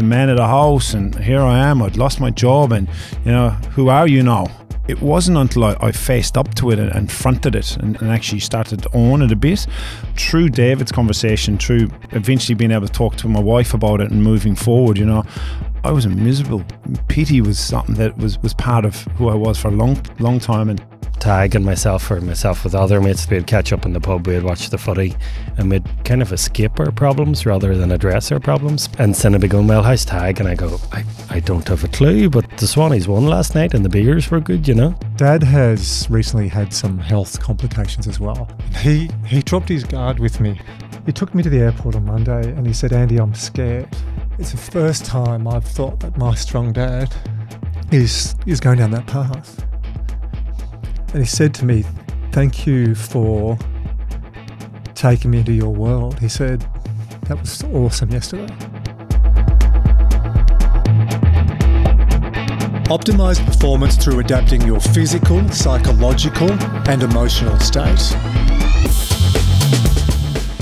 the men of the house, and here I am. I'd lost my job, and you know, who are you now? It wasn't until I, I faced up to it and, and fronted it and, and, actually started to own it a bit through David's conversation, through eventually being able to talk to my wife about it and moving forward. You know, I was miserable. Pity was something that was, was part of who I was for a long, long time. And Tadhg and myself, or myself with other mates, we'd catch up in the pub, we'd watch the footy, and we'd kind of escape our problems rather than address our problems. And then I'd be going, Well, how's Tadhg? And I go, I, I don't have a clue, but the Swannies won last night and the beers were good, you know? Dad has recently had some health complications as well. He, he dropped his guard with me. He took me to the airport on Monday and he said, Andy, I'm scared. It's the first time I've thought that my strong dad is, is going down that path. And he said to me, Thank you for taking me into your world. He said, That was awesome yesterday. Optimize performance through adapting your physical, psychological, and emotional state.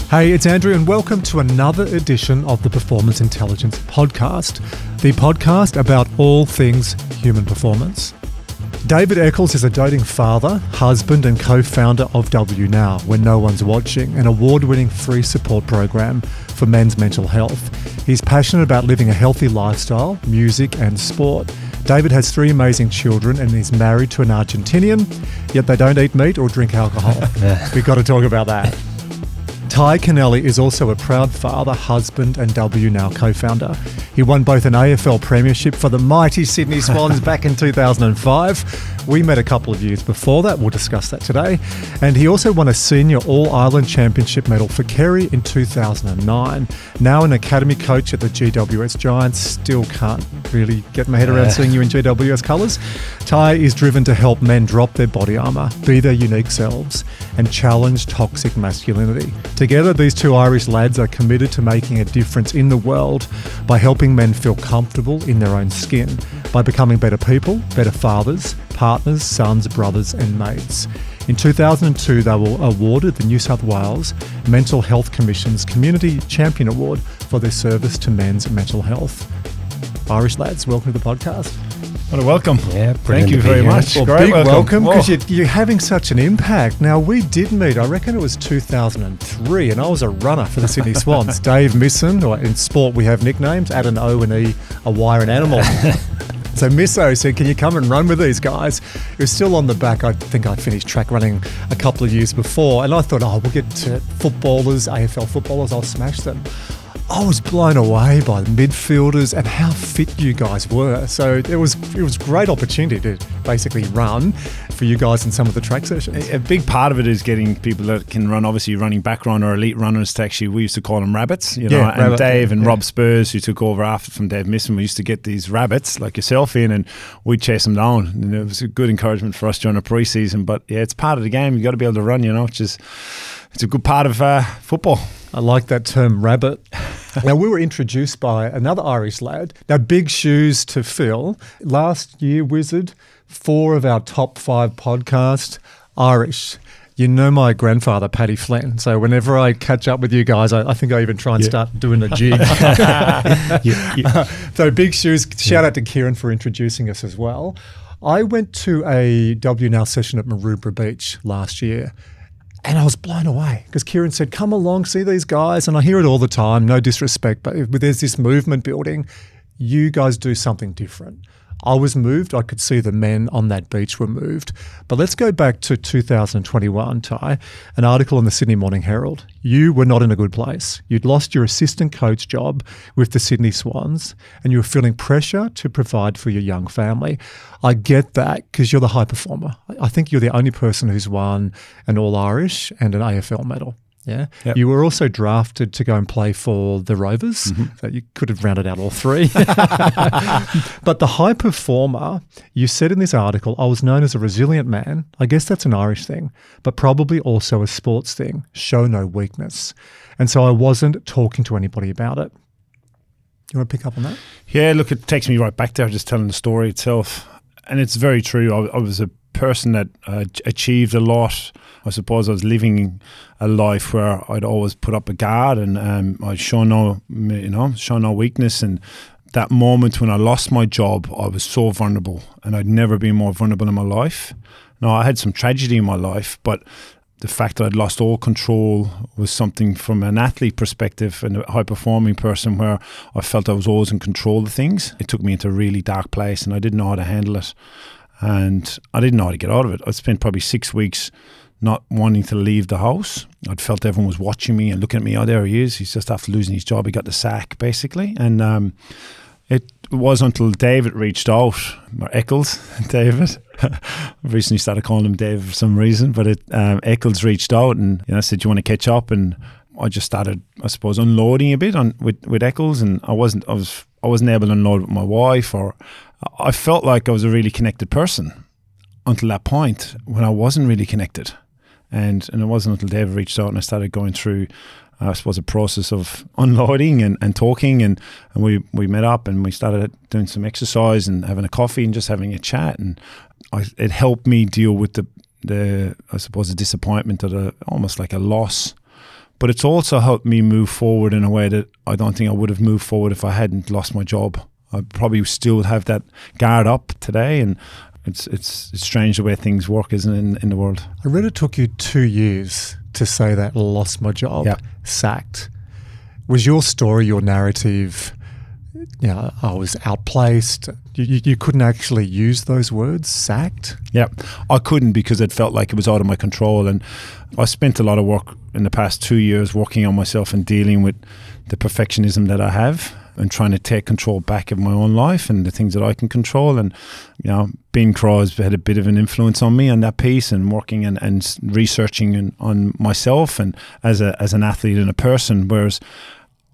Hey, it's Andrew, and welcome to another edition of the Performance Intelligence Podcast, the podcast about all things human performance. David Eccles is a doting father, husband, and co founder of WNOW, When No One's Watching, an award winning free support program for men's mental health. He's passionate about living a healthy lifestyle, music, and sport. David has three amazing children and is married to an Argentinian, yet they don't eat meat or drink alcohol. We've got to talk about that. Tadhg Kennelly is also a proud father, husband, and WNOW co founder. He won both an AFL premiership for the mighty Sydney Swans back in 2005 we met a couple of years before that. We'll discuss that today. And he also won a senior All Ireland Championship medal for Kerry in 2009. Now an academy coach at the GWS Giants. Still can't really get my head around seeing you in GWS colours. Ty is driven to help men drop their body armour, be their unique selves, and challenge toxic masculinity. Together, these two Irish lads are committed to making a difference in the world by helping men feel comfortable in their own skin, by becoming better people, better fathers, partners, sons, brothers, and mates. In 2002, they were awarded the New South Wales Mental Health Commission's Community Champion Award for their service to men's mental health. Irish lads, welcome to the podcast. What a welcome. Yeah, thank you very much. Well, Great big welcome because you're, you're, having such an impact. Now, we did meet, I reckon it was 2003, and I was a runner for the Sydney Swans. Dave Misson, or in sport we have nicknames, add an O and E, a Y, and animal. So Misso said, Can you come and run with these guys? It was still on the back. I think I'd finished track running a couple of years before. And I thought, Oh, we'll get to footballers, AFL footballers, I'll smash them. I was blown away by the midfielders and how fit you guys were. So it was it was great opportunity to basically run for you guys in some of the track sessions. A, a big part of it is getting people that can run, obviously running back background or elite runners to actually we used to call them rabbits, you know. Yeah, and rabbit, Dave and yeah. Rob Spurs who took over after from Dave Misson, we used to get these rabbits like yourself in and we'd chase them down. And it was a good encouragement for us during the pre-season. But yeah, it's part of the game. You've got to be able to run, you know, which is it's a good part of uh, football. I like that term, rabbit. now, we were introduced by another Irish lad. Now, big shoes to fill. Last year, Wizard, four of our top five podcasts, Irish. You know my grandfather, Paddy Flynn. So whenever I catch up with you guys, I, I think I even try and yeah. start doing a jig. yeah, yeah. so big shoes. Shout out to Kieran for introducing us as well. I went to a WNOW session at Maroubra Beach last year and I was blown away because Kieran said, Come along, see these guys. And I hear it all the time, no disrespect, but there's this movement building. You guys do something different. I was moved. I could see the men on that beach were moved. But let's go back to 2021, Ty. An article in the Sydney Morning Herald. You were not in a good place. You'd lost your assistant coach job with the Sydney Swans and you were feeling pressure to provide for your young family. I get that because you're the high performer. I think you're the only person who's won an All Irish and an AFL medal. Yeah. Yep. You were also drafted to go and play for the Rovers. Mm-hmm. So you could have rounded out all three. but the high performer, you said in this article, I was known as a resilient man. I guess that's an Irish thing, but probably also a sports thing. Show no weakness. And so I wasn't talking to anybody about it. You want to pick up on that? Yeah, look, it takes me right back there, just telling the story itself. And it's very true. I, I was a person that uh, achieved a lot. I suppose I was living a life where I'd always put up a guard and um, I'd show no, you know, show no weakness and that moment when I lost my job, I was so vulnerable, and I'd never been more vulnerable in my life. Now I had some tragedy in my life, but the fact that I'd lost all control was something from an athlete perspective and a high performing person where I felt I was always in control of things. It took me into a really dark place and I didn't know how to handle it. And I didn't know how to get out of it. I spent probably six weeks not wanting to leave the house. I'd felt everyone was watching me and looking at me. Oh, there he is. He's just after losing his job. He got the sack, basically. And um, it was until David reached out, or Eccles, David. I've recently started calling him Dave for some reason, but it um, Eccles reached out and you know said, "Do you want to catch up?" And I just started, I suppose, unloading a bit on with with Eccles, and I wasn't, I was, I wasn't able to unload with my wife, or I felt like I was a really connected person until that point when I wasn't really connected, and and it wasn't until David reached out and I started going through I suppose a process of unloading and, and talking and, and we, we met up and we started doing some exercise and having a coffee and just having a chat. And I, it helped me deal with the the I suppose the disappointment of the almost like a loss. But it's also helped me move forward in a way that I don't think I would have moved forward if I hadn't lost my job. I probably still have that guard up today and it's it's, it's strange the way things work isn't it, in, in the world I read it took you two years to say that lost my job, Yeah. sacked. Was your story, your narrative, you know, I was outplaced? You, you, you couldn't actually use those words, sacked? Yeah, I couldn't because it felt like it was out of my control. And I spent a lot of work in the past two years working on myself and dealing with the perfectionism that I have and trying to take control back of my own life and the things that I can control. And, you know, Ben Crowe had a bit of an influence on me on that piece and working and, and researching and, on myself and as, a, as an athlete and a person. Whereas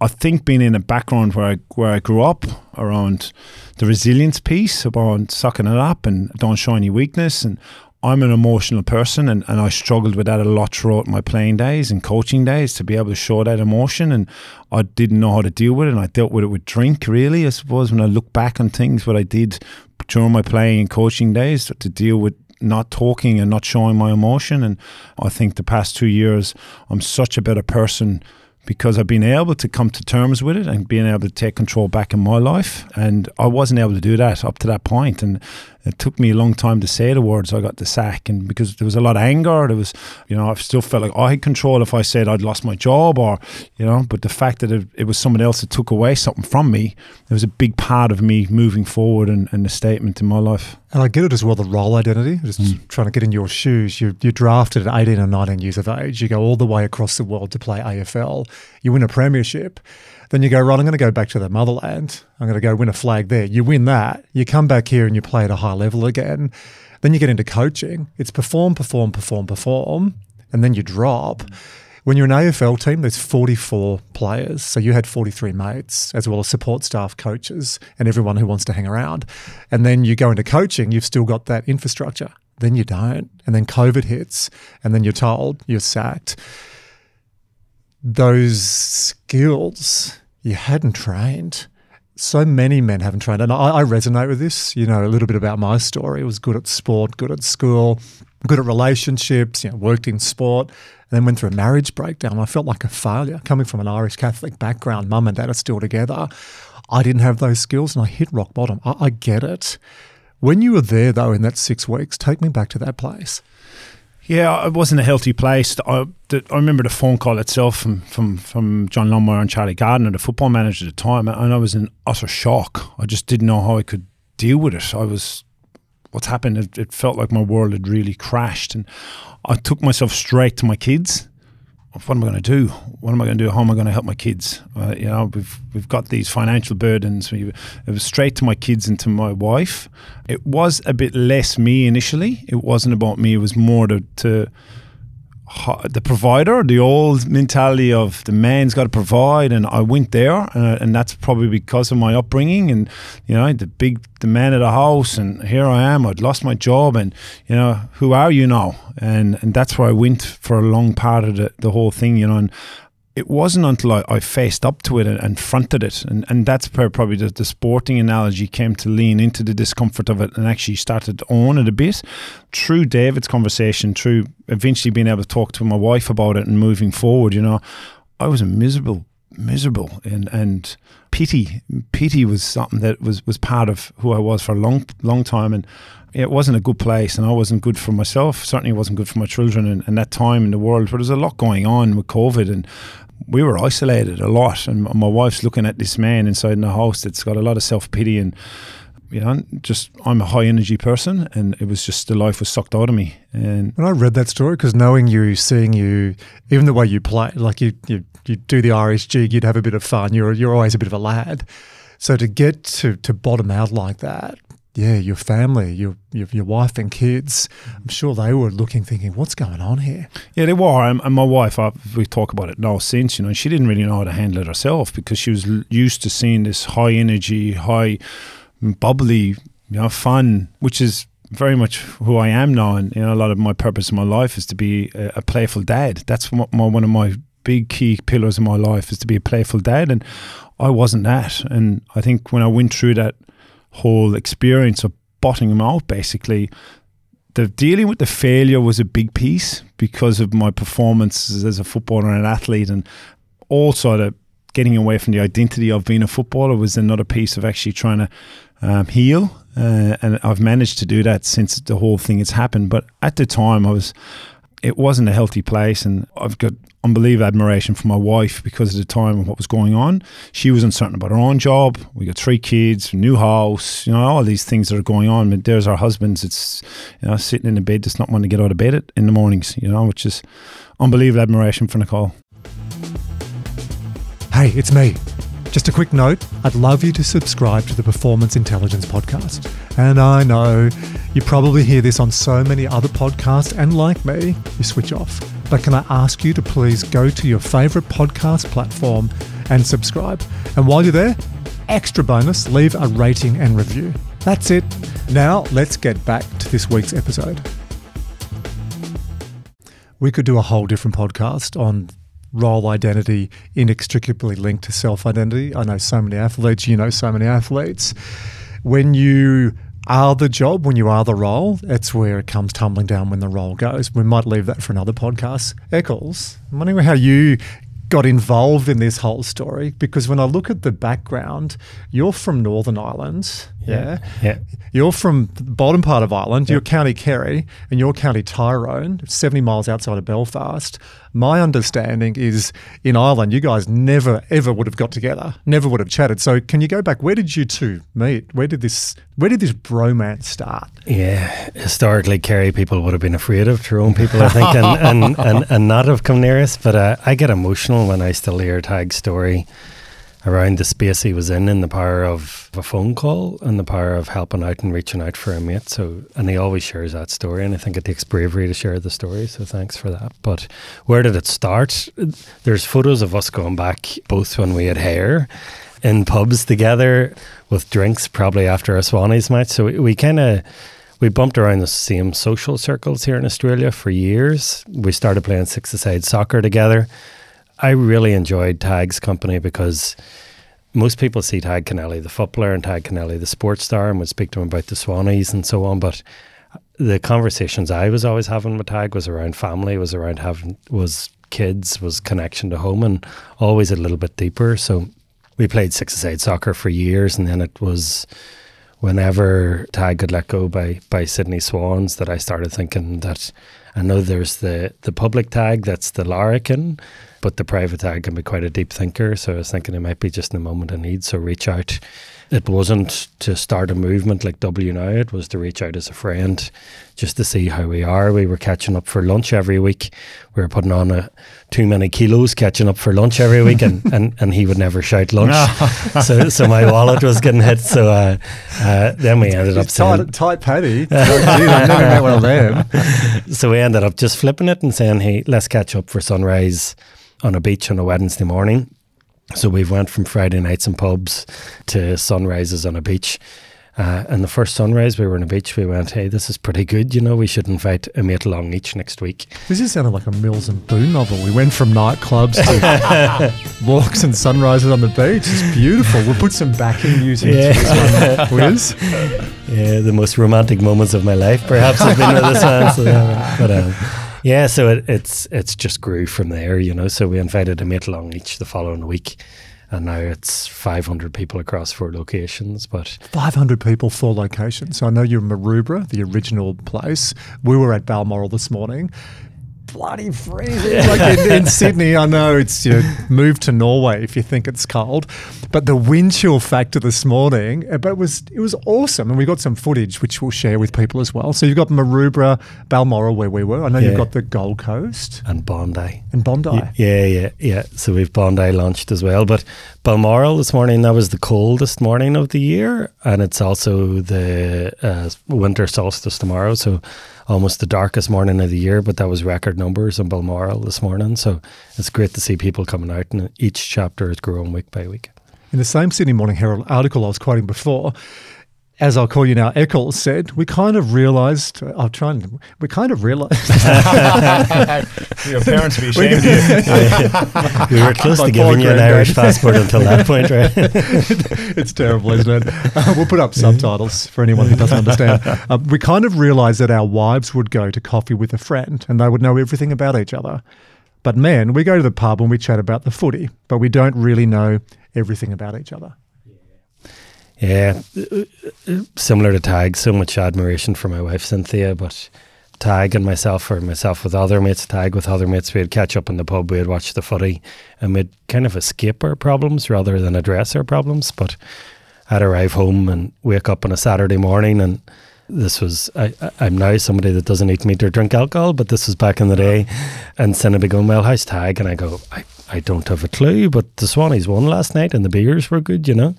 I think being in a background where I where I grew up around the resilience piece, about sucking it up and don't show any weakness, and I'm an emotional person, and, and I struggled with that a lot throughout my playing days and coaching days to be able to show that emotion, and I didn't know how to deal with it, and I dealt with it with drink. Really, I suppose when I look back on things, what I did during my playing and coaching days to deal with not talking and not showing my emotion. And I think the past two years, I'm such a better person because I've been able to come to terms with it and being able to take control back in my life. And I wasn't able to do that up to that point. And it took me a long time to say the words I got the sack. And because there was a lot of anger, there was, you know, I still felt like I had control if I said I'd lost my job or, you know, but the fact that it, it was someone else that took away something from me, it was a big part of me moving forward and, and the statement in my life. And I get it as well, the role identity, just hmm. trying to get in your shoes. You, you're drafted at 18 or 19 years of age. You go all the way across the world to play AFL. You win a premiership. Then you go, right, I'm going to go back to the motherland. I'm going to go win a flag there. You win that. You come back here and you play at a high level again. Then you get into coaching. It's perform, perform, perform, perform. And then you drop. When you're an AFL team, there's 44 players. So you had 43 mates, as well as support staff, coaches, and everyone who wants to hang around. And then you go into coaching, you've still got that infrastructure. Then you don't. And then COVID hits, and then you're told you're sacked. Those skills you hadn't trained. So many men haven't trained. And I, I resonate with this. You know, a little bit about my story. I was good at sport, good at school, good at relationships, you know, worked in sport, and then went through a marriage breakdown. I felt like a failure. Coming from an Irish Catholic background, mum and dad are still together. I didn't have those skills and I hit rock bottom. I, I get it. When you were there, though, in that six weeks, take me back to that place. Yeah, it wasn't a healthy place. I, the, I remember the phone call itself from, from, from John Longmire and Charlie Gardner, the football manager at the time, and I was in utter shock. I just didn't know how I could deal with it. I was, what's happened, it, it felt like my world had really crashed. And I took myself straight to my kids. What am I going to do? What am I going to do? How am I going to help my kids? Uh, you know, we've we've got these financial burdens. We, it was straight to my kids and to my wife. It was a bit less me initially. It wasn't about me. It was more to, to the provider, the old mentality of the man's got to provide, and I went there, uh, and that's probably because of my upbringing, and you know, the big, the man of the house, and here I am. I'd lost my job, and you know, who are you now? And and that's where I went for a long part of the, the whole thing, you know, and it wasn't until I, I faced up to it and, and fronted it, and, and that's where probably the, the sporting analogy came to lean into the discomfort of it and actually started to own it a bit through David's conversation, through eventually being able to talk to my wife about it and moving forward. You know, I was a miserable miserable and and pity pity was something that was was part of who I was for a long long time and it wasn't a good place and I wasn't good for myself certainly wasn't good for my children and, and that time in the world where there's a lot going on with COVID and we were isolated a lot and my wife's looking at this man inside in the house that's got a lot of self-pity and you know, just I'm a high energy person, and it was just the life was sucked out of me. And when I read that story, because knowing you, seeing you, even the way you play, like you, you, you do the Irish jig, you'd have a bit of fun. You're you're always a bit of a lad. So to get to to bottom out like that, yeah, your family, your, your your wife and kids, I'm sure they were looking, thinking, "What's going on here?" Yeah, they were. And, my wife, we talk about it now since, you know, she didn't really know how to handle it herself because she was used to seeing this high energy, high bubbly, you know, fun, which is very much who I am now. And you know, a lot of my purpose in my life is to be a, a playful dad. That's my, one of my big key pillars in my life is to be a playful dad, and I wasn't that. And I think when I went through that whole experience of botting them out, basically, the dealing with the failure was a big piece because of my performance as a footballer and an athlete, and also the getting away from the identity of being a footballer was another piece of actually trying to um, heal. Uh, and I've managed to do that since the whole thing has happened. But at the time, I was, it wasn't a healthy place, and I've got unbelievable admiration for my wife because of the time and what was going on. She was uncertain about her own job. We got three kids, new house, you know, all these things that are going on. But there's our husbands. It's you know sitting in the bed, just not wanting to get out of bed in the mornings. You know, which is unbelievable admiration for Nicole. Hey, it's me. Just a quick note I'd love you to subscribe to the Performance Intelligence Podcast. And I know you probably hear this on so many other podcasts, and like me, you switch off. But can I ask you to please go to your favorite podcast platform and subscribe? And while you're there, extra bonus, leave a rating and review. That's it. Now, let's get back to this week's episode. We could do a whole different podcast on role identity inextricably linked to self identity. I know so many athletes, you know so many athletes. When you are the job, when you are the role, that's where it comes tumbling down when the role goes. We might leave that for another podcast. Eccles, I'm wondering how you got involved in this whole story because when I look at the background, you're from Northern Ireland. Yeah. Yeah. You're from the bottom part of Ireland. Yeah. You're County Kerry and you're County Tyrone, 70 miles outside of Belfast. My understanding is in Ireland, you guys never, ever would have got together, never would have chatted. So can you go back? Where did you two meet? Where did this, where did this bromance start? Yeah. Historically, Kerry people would have been afraid of Tyrone people, I think, and, and, and, and, not have come near us. But uh, I get emotional when I still hear Tadhg's story around the space he was in and the power of a phone call and the power of helping out and reaching out for a mate. So, and he always shares that story, and I think it takes bravery to share the story. So, thanks for that. But where did it start? There's photos of us going back both when we had hair in pubs together with drinks, probably after a Swannies match. So, we, we kind of we bumped around the same social circles here in Australia for years. We started playing six-a-side soccer together I really enjoyed Tadhg's company because most people see Tadhg Kennelly, the footballer, and Tadhg Kennelly, the sports star, and would speak to him about the Swannies and so on. But the conversations I was always having with Tadhg was around family, was around having was kids, was connection to home, and always a little bit deeper. So we played six-a-side soccer for years, and then it was whenever Tadhg got let go by by Sydney Swans that I started thinking that I know there's the the public Tadhg that's the larrikin but the private Tadhg can be quite a deep thinker. So I was thinking it might be just in a moment of need. So reach out. It wasn't to start a movement like WNOW, it was to reach out as a friend just to see how we are. We were catching up for lunch every week. We were putting on a, too many kilos catching up for lunch every week, and, and, and he would never shout lunch. so so my wallet was getting hit. So uh, uh, then we ended up saying, tight, tight Paddy. never one of them. So we ended up just flipping it and saying, "Hey, let's catch up for sunrise." on a beach on a Wednesday morning. So we've went from Friday nights in pubs to sunrises on a beach. Uh, and the first sunrise, we were on a beach. We went, "Hey, this is pretty good. You know, we should invite a mate along each next week." This is sounding like a Mills and Boon novel. We went from nightclubs to walks and sunrises on the beach. It's beautiful. We'll put some backing music yeah. this one, Wiz. Yeah, the most romantic moments of my life, perhaps, have been with this one. So, but um, Yeah, so it, it's it's just grew from there, you know. So we invited a mate along each the following week, and now it's 500 people across four locations. But 500 people, four locations. So I know you're Maroubra, the original place. We were at Balmoral this morning. Bloody freezing. like in, in Sydney, I know it's you move to Norway if you think it's cold. But the wind chill factor this morning, uh, but it was it was awesome. And we got some footage which we'll share with people as well. So you've got Maroubra, Balmoral where we were. I know Yeah. you've got the Gold Coast and Bondi. and Bondi. Y- Yeah, yeah, yeah. So we've Bondi launched as well. But Balmoral this morning, that was the coldest morning of the year. And it's also the uh, winter solstice tomorrow. So almost the darkest morning of the year. But that was record numbers in Balmoral this morning. So it's great to see people coming out. And each chapter is growing week by week. In the same Sydney Morning Herald article I was quoting before, as I'll call you now, Eccles said, we kind of realised, I'll try and, we kind of realised Your parents would be ashamed of you. We were close My to giving you an. Irish passport until that point, right? it's terrible, isn't it? Uh, we'll put up subtitles for anyone who doesn't understand. Uh, we kind of realised that our wives would go to coffee with a friend and they would know everything about each other. But men, we go to the pub and we chat about the footy, but we don't really know everything about each other. Yeah, similar to Tadhg, so much admiration for my wife Cynthia, but Tadhg and myself, or myself with other mates, Tadhg with other mates, we'd catch up in the pub, we'd watch the footy, and we'd kind of escape our problems rather than address our problems. But I'd arrive home and wake up on a Saturday morning, and this was, I, I'm now somebody that doesn't eat meat or drink alcohol, but this was back in the day, and Cinna be going, well, how's Tadhg? And I go, I, I don't have a clue, but the Swannies won last night and the beers were good, you know?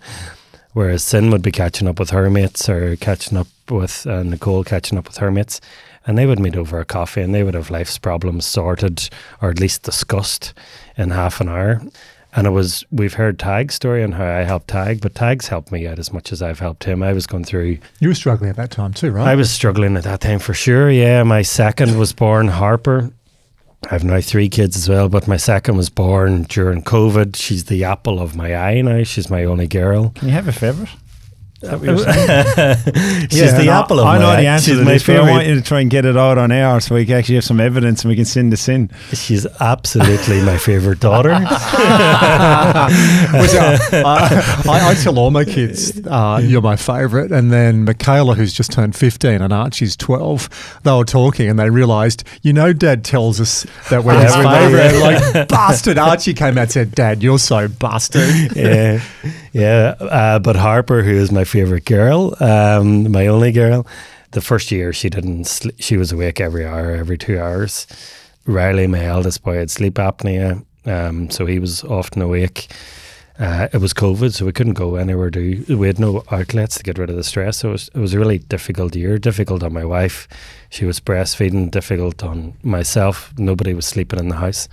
Whereas Sin would be catching up with her mates or catching up with uh, Nicole catching up with her mates, and they would meet over a coffee and they would have life's problems sorted or at least discussed in half an hour. And it was we've heard Tadhg's story and how I helped Tadhg, but Tadhg's helped me out as much as I've helped him. I was going through You were struggling at that time too, right? I was struggling at that time for sure. Yeah, my second was born Harper. I have now three kids as well, but my second was born during COVID. She's the apple of my eye now. She's my only girl. Can you have a favourite? She's Yeah, the apple of I my know eye. the answer She's to my this, but I want you to try and get it out on air so we can actually have some evidence and we can send this in. She's absolutely my favorite daughter. Was, uh, I, I, I tell all my kids uh, you're my favourite, and then Michaela, who's just turned 15, and Archie's 12, they were talking and they realised, you know, Dad tells us that we're his favourite. Like, bastard. Archie came out and said, Dad, you're so bastard. yeah, yeah. Uh, but Harper, who is my favorite girl, um, my only girl, the first year she didn't. Sl- she was awake every hour, every two hours. Riley, my eldest boy, had sleep apnea, um, so he was often awake. Uh, it was COVID, so we couldn't go anywhere. Do we had no outlets to get rid of the stress. So it was, it was a really difficult year. Difficult on my wife. She was breastfeeding. Difficult on myself. Nobody was sleeping in the house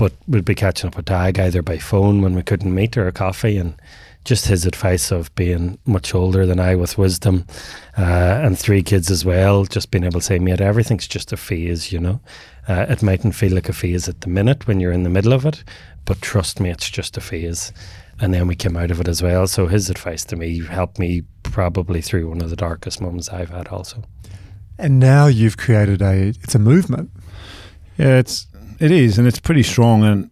but we'd be catching up with Tadhg either by phone when we couldn't meet or a coffee and just his advice of being much older than I with wisdom uh, and three kids as well, just being able to say, mate, everything's just a phase, you know. Uh, it mightn't feel like a phase at the minute when you're in the middle of it, but trust me, it's just a phase. And then we came out of it as well. So his advice to me helped me probably through one of the darkest moments I've had also. And now you've created a, it's a movement. Yeah, it's it is, and it's pretty strong. And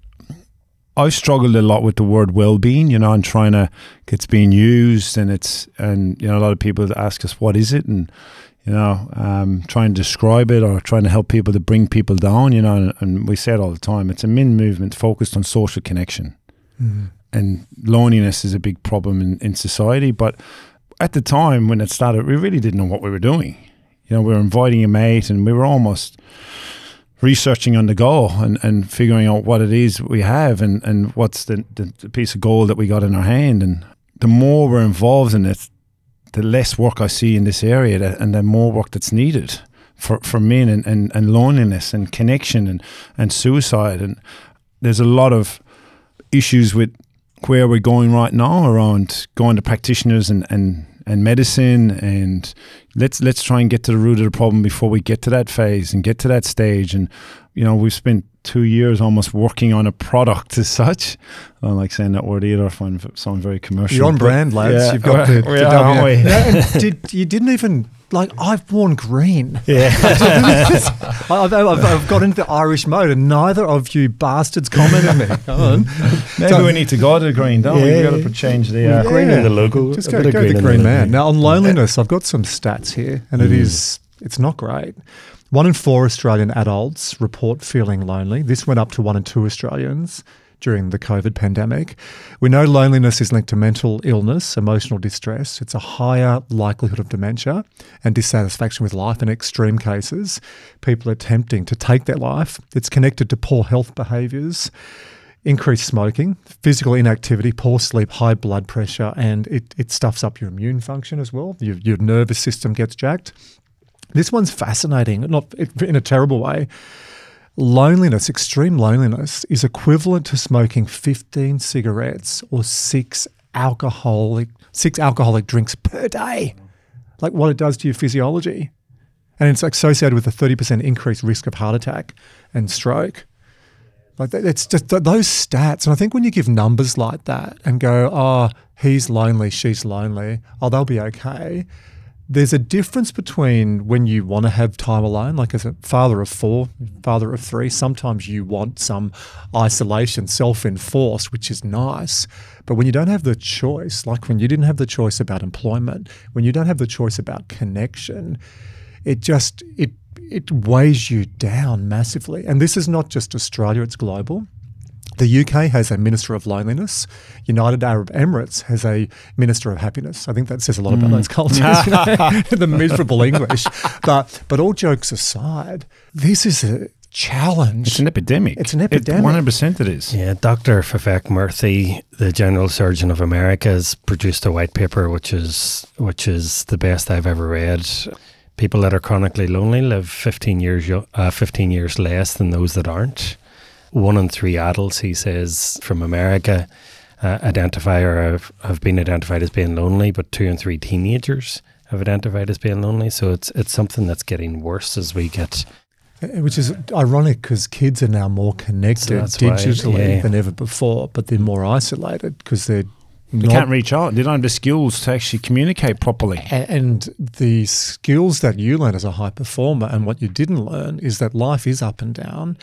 I've struggled a lot with the word well-being, you know, and trying to it's being used, and it's and you know a lot of people ask us what is it, and you know, um, trying to describe it or trying to help people to bring people down, you know, and, and we say it all the time. It's a min movement focused on social connection, and loneliness is a big problem in, in society. But at the time when it started, we really didn't know what we were doing. You know, we were inviting a mate, and we were almost researching on the go and, and figuring out what it is we have and, and what's the, the, the piece of gold that we got in our hand. And the more we're involved in it, the less work I see in this area and the more work that's needed for, for men and, and, and loneliness and connection and, and suicide. And there's a lot of issues with where we're going right now around going to practitioners and, and, and medicine and let's let's try and get to the root of the problem before we get to that phase and get to that stage and you know we've spent two years almost working on a product as such I don't like saying that word either I find it sound very commercial You're on brand, lads. Yeah, You've got the, the W- we? Yeah, did, you didn't even like I've worn green. Yeah. I've, I've, I've got into the Irish mode, and neither of you bastards commented me. Come on. Maybe So- we need to go to the green, don't we? Yeah. We've got to change the. Uh, Green in the logo. Just go, go green the green man. Now on loneliness, I've got some stats here, and it is it's not great. One in four Australian adults report feeling lonely. This went up to one in two Australians during the COVID pandemic. We know loneliness is linked to mental illness, emotional distress. It's a higher likelihood of dementia and dissatisfaction with life. In extreme cases, people attempting to take their life. It's connected to poor health behaviours increased smoking, physical inactivity, poor sleep, high blood pressure, and it, it stuffs up your immune function as well. Your, your nervous system gets jacked. This one's fascinating, not in a terrible way. Loneliness, extreme loneliness, is equivalent to smoking 15 cigarettes or six alcoholic six alcoholic drinks per day. Like what it does to your physiology. And it's associated with a 30% increased risk of heart attack and stroke. Like it's just those stats, and I think when you give numbers like that and go, "Oh, he's lonely, she's lonely, oh, they'll be okay." There's a difference between when you want to have time alone, like as a father of four, father of three. Sometimes you want some isolation, self-enforced, which is nice. But when you don't have the choice, like when you didn't have the choice about employment, when you don't have the choice about connection, it just it it weighs you down massively. And this is not just Australia; it's global. The UK has a minister of loneliness. United Arab Emirates has a minister of happiness. I think that says a lot about those cultures. you know, the miserable English. But but all jokes aside, this is a challenge. it's an epidemic. It's an epidemic. One hundred percent, it is. Yeah, Dr. Vivek Murthy, the General Surgeon of America, has produced a white paper which is which is the best I've ever read. People that are chronically lonely live 15 years uh, 15 years less than those that aren't. One in three adults, he says, from America uh, identify or have, have been identified as being lonely, but two in three teenagers have identified as being lonely. So it's it's something that's getting worse as we get Uh, Which is ironic because kids are now more connected that's why, digitally yeah. than ever before, but they're more isolated because they're They not can't reach out. They don't have the skills to actually communicate properly. And the skills that you learn as a high performer and what you didn't learn is that life is up and down.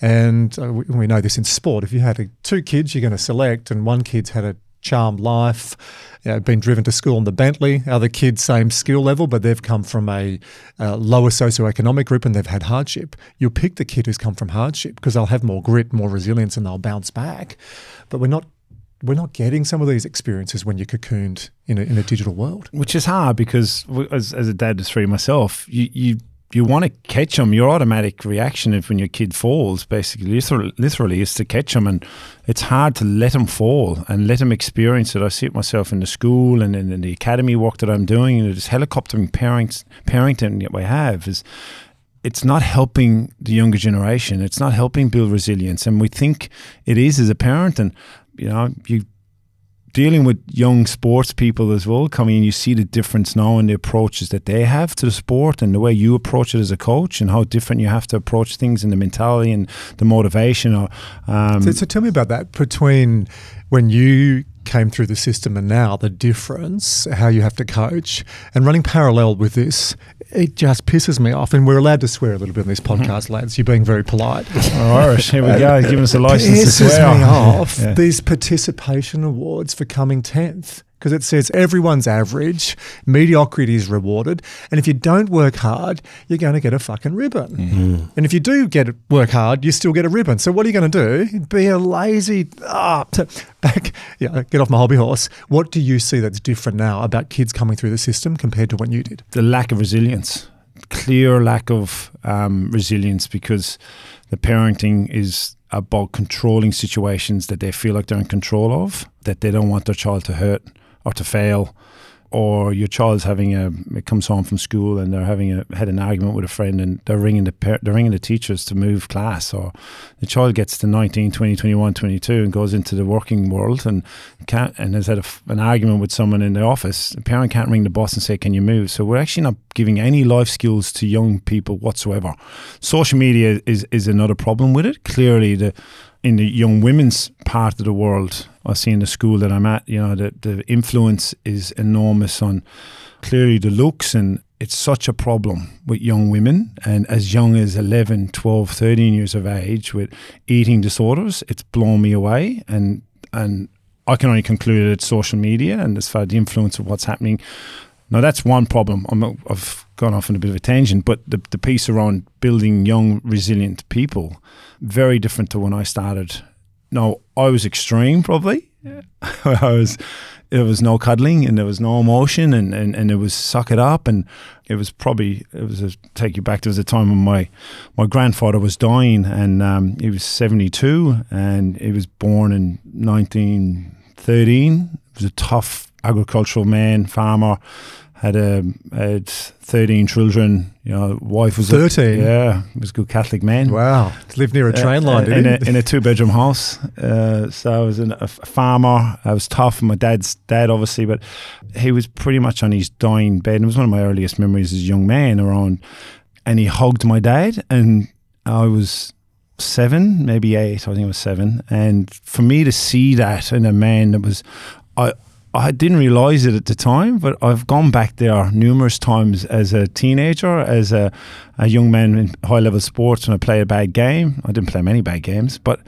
And uh, we, know this in sport. If you had a, two kids, you're going to select, and one kid's had a charmed life, you know, been driven to school in the Bentley. Other kids, same skill level, but they've come from a uh, lower socioeconomic group and they've had hardship. You'll pick the kid who's come from hardship because they'll have more grit, more resilience, and they'll bounce back. But we're not. We're not getting some of these experiences when you're cocooned in a, in a digital world. which is hard because as, as a dad of three myself, you you, you want to catch them. Your automatic reaction if when your kid falls, basically, literally, is to catch them, and it's hard to let them fall and let them experience it. I see it myself in the school and in, in the academy work that I'm doing, and this helicoptering parents parenting that we have is. It's not helping the younger generation. It's not helping build resilience, and we think it is as a parent. And you know, you dealing with young sports people as well coming in, you see the difference now in the approaches that they have to the sport and the way you approach it as a coach and how different you have to approach things and the mentality and the motivation. Or, um, So, so tell me about that between when you came through the system and now the difference, how you have to coach, and running parallel with this, it just pisses me off. And we're allowed to swear a little bit on this mm-hmm. podcast, lads. You're being very polite. all right, here we go. Give us a license to pisses swear. me off Yeah. these participation awards for coming 10th because it says everyone's average, mediocrity is rewarded, and if you don't work hard, you're going to get a fucking ribbon. Mm-hmm. And if you do get work hard, you still get a ribbon. So what are you going to do? Be a lazy ah t- back. Yeah, get off my hobby horse. What do you see that's different now about kids coming through the system compared to when you did? the lack of resilience, clear lack of um, resilience because the parenting is about controlling situations that they feel like they're in control of, that they don't want their child to hurt or to fail. Or your child's having a it comes home from school and they're having a had an argument with a friend and they're ringing the they're ringing the teachers to move class or the child gets to 19 20 21 22 and goes into the working world and can't and has had a an argument with someone in the office. The parent can't ring the boss and say can you move? So we're actually not giving any life skills to young people whatsoever. Social media is is another problem with it. Clearly the in the young women's part of the world I see in the school that I'm at you know the, the influence is enormous on clearly the looks and it's such a problem with young women. And as young as 11 12 13 years of age with eating disorders it's blown me away. And and i can only conclude it's social media and as far as the influence of what's happening. Now that's one problem. I'm, i've gone off on a bit of a tangent but the, the piece around building young resilient people very different to when i started no i was extreme probably. I was there was no cuddling and there was no emotion and, and, and it was suck it up and it was probably it was a, take you back to was the time when my my grandfather was dying and um, he was 72 and he was born in 1913 He was a tough agricultural man farmer had a had 13 children you know wife was 13 a, yeah was a good catholic man Wow. Lived near a train uh, line, in, a, in a two bedroom house. Uh, so I was an, a farmer. I was tough. My dad's dad, obviously, but he was pretty much on his dying bed. And it was one of my earliest memories as a young man around. And he hugged my dad, and I was seven, maybe eight. I think it was seven. And for me to see that in a man that was, I. I didn't realize it at the time, but I've gone back there numerous times as a teenager, as a, a young man in high level sports when I played a bad game. I didn't play many bad games, but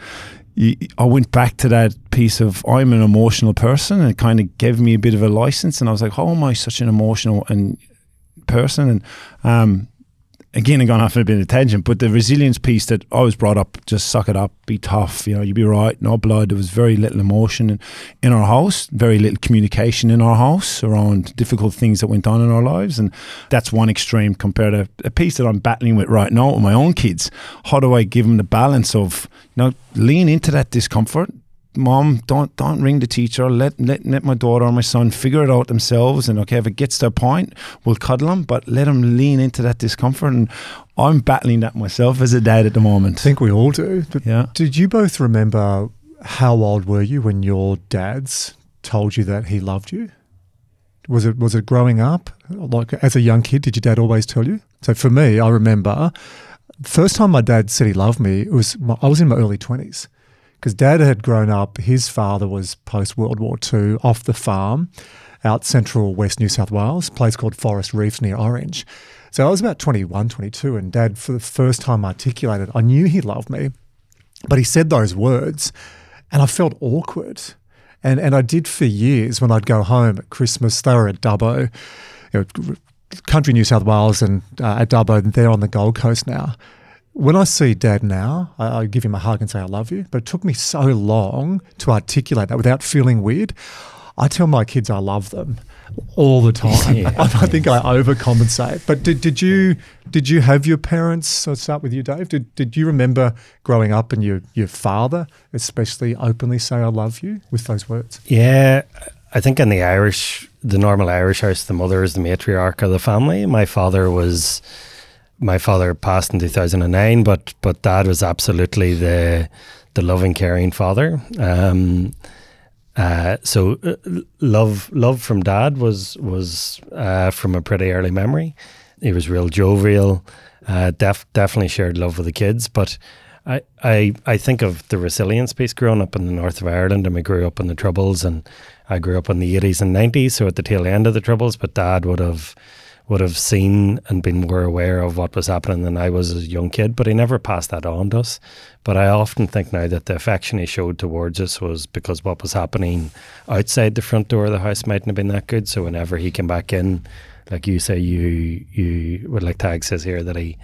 I went back to that piece of I'm an emotional person and it kind of gave me a bit of a license. And I was like, how am I such an emotional and person? And um, again, I'm going off a bit of tangent, but the resilience piece that I was brought up, just suck it up, be tough, you know, you'd be right, no blood. There was very little emotion in, in our house, very little communication in our house around difficult things that went on in our lives. And that's one extreme compared to a piece that I'm battling with right now with my own kids. How do I give them the balance of, you know, lean into that discomfort, mom, don't don't ring the teacher. Let, let let my daughter or my son figure it out themselves. And okay, if it gets to a point, we'll cuddle them, but let them lean into that discomfort. And I'm battling that myself as a dad at the moment. I think we all do. But Yeah. did you both remember how old were you when your dads told you that he loved you? Was it was it growing up? Like as a young kid, did your dad always tell you? So for me, I remember first time my dad said he loved me. It was my, I was in my early twenties because dad had grown up. His father was post World War II off the farm out central West New South Wales, place called Forest Reefs near Orange. So I was about 21, 22, and dad, for the first time, articulated, I knew he loved me, but he said those words, and I felt awkward. And, and I did for years when I'd go home at Christmas. They were at Dubbo, you know, country New South Wales, and uh, at Dubbo, they're on the Gold Coast now. When I see dad now, I, I give him a hug and say, I love you. But it took me so long to articulate that without feeling weird. I tell my kids I love them all the time. Yeah. I, I think I overcompensate. But did, did you did you have your parents? I'll start with you, Dave. Did, did you remember growing up and your your father especially openly say I love you with those words? Yeah, I think in the Irish, the normal Irish house, the mother is the matriarch of the family. My father was, my father passed in two thousand and nine, but but dad was absolutely the the loving, caring father. Um, uh, so uh, love love from dad was was uh, from a pretty early memory. He was real jovial. Uh, def, definitely shared love with the kids, but I, I I think of the resilience piece growing up in the north of Ireland, and we grew up in the Troubles, and I grew up in the eighties and nineties, so at the tail end of the Troubles. But Dad would have would have seen and been more aware of what was happening than I was as a young kid, but he never passed that on to us. But I often think now that the affection he showed towards us was because what was happening outside the front door of the house mightn't have been that good. So whenever he came back in, like you say, you you would like Tadhg says here that he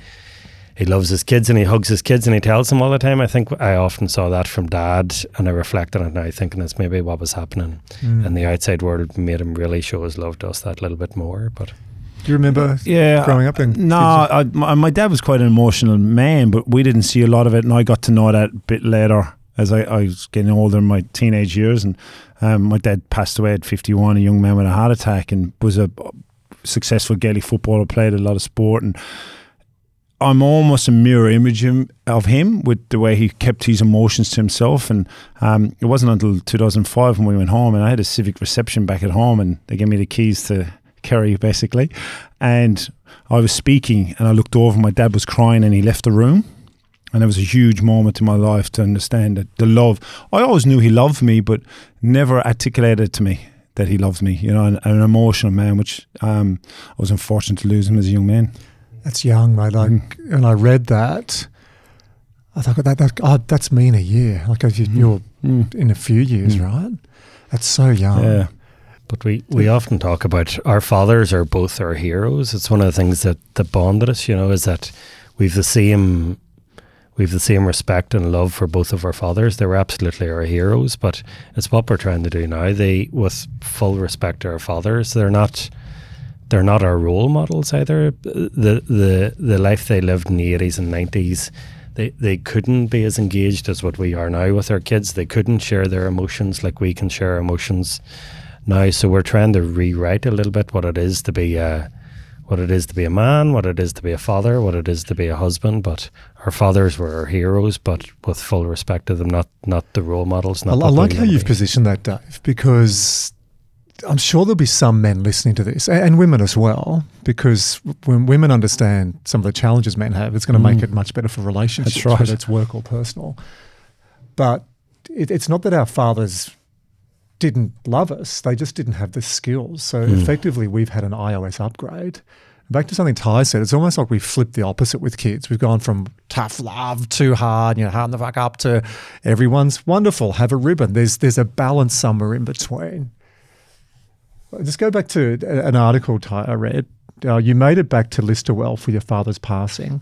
he loves his kids and he hugs his kids and he tells them all the time. I think I often saw that from dad and I reflect on it now thinking it's maybe what was happening Mm. in the outside world made him really show his love to us that little bit more. But Do you remember Yeah, growing up? And No, I, my, my dad was quite an emotional man, but we didn't see a lot of it, and I got to know that a bit later as I, I was getting older in my teenage years. And um, my dad passed away at 51, a young man with a heart attack, and was a successful Gaelic footballer, played a lot of sport, and I'm almost a mirror image of him with the way he kept his emotions to himself. And um, it wasn't until 2005 when we went home, and I had a civic reception back at home, and they gave me the keys to Kerry, basically. And I was speaking, and I looked over. My dad was crying, and he left the room. And it was a huge moment in my life to understand that the love. I always knew he loved me, but never articulated to me. that he loves me. You know, an, an emotional man, which um, I was unfortunate to lose him as a young man. That's young, mate. Like, mm. when I read that, I thought that, that oh, that's me in a year. Like, if you, are mm. in a few years, mm. right? That's so young. Yeah. But we, we often talk about our fathers are both our heroes. It's one of the things that, that bonded us, you know, is that we've the same we've the same respect and love for both of our fathers. They were absolutely our heroes, but it's what we're trying to do now. They with full respect to our fathers, they're not they're not our role models either. The the the life they lived in the eighties and nineties they, they couldn't be as engaged as what we are now with our kids. They couldn't share their emotions like we can share emotions now. So we're trying to rewrite a little bit what it is to be a, what it is to be a man, what it is to be a father, what it is to be a husband. But our fathers were our heroes, but with full respect to them, not not the role models. Not I, I like how you've positioned that, Dave, because I'm sure there'll be some men listening to this and women as well, because when women understand some of the challenges men have, it's going to mm. make it much better for relationships, That's right. whether it's work or personal. But it, it's not that our fathers didn't love us, they just didn't have the skills. So mm. effectively, we've had an iOS upgrade. Back to something Tadhg said, it's almost like we've flipped the opposite with kids. We've gone from tough love, too hard, you know, harden the fuck up to everyone's wonderful, have a ribbon. There's there's a balance somewhere in between. Just go back to an article I read. Uh, you made it back to Listowel for your father's passing.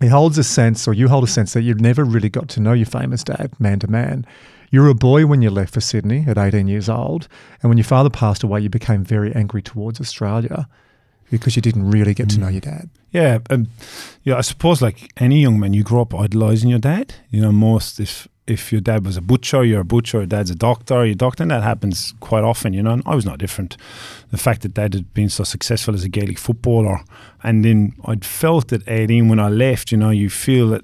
He holds a sense, or you hold a sense, that you've never really got to know your famous dad man to man. You were a boy when you left for Sydney at 18 years old, and when your father passed away, you became very angry towards Australia because you didn't really get to know your dad. Yeah, um, yeah. I suppose like any young man, you grow up idolising your dad. You know, most if if your dad was a butcher, you're a butcher, your dad's a doctor, you're a doctor, and that happens quite often, you know. And I was not different. The fact that dad had been so successful as a Gaelic footballer, and then I'd felt at 18 when I left, you know, you feel that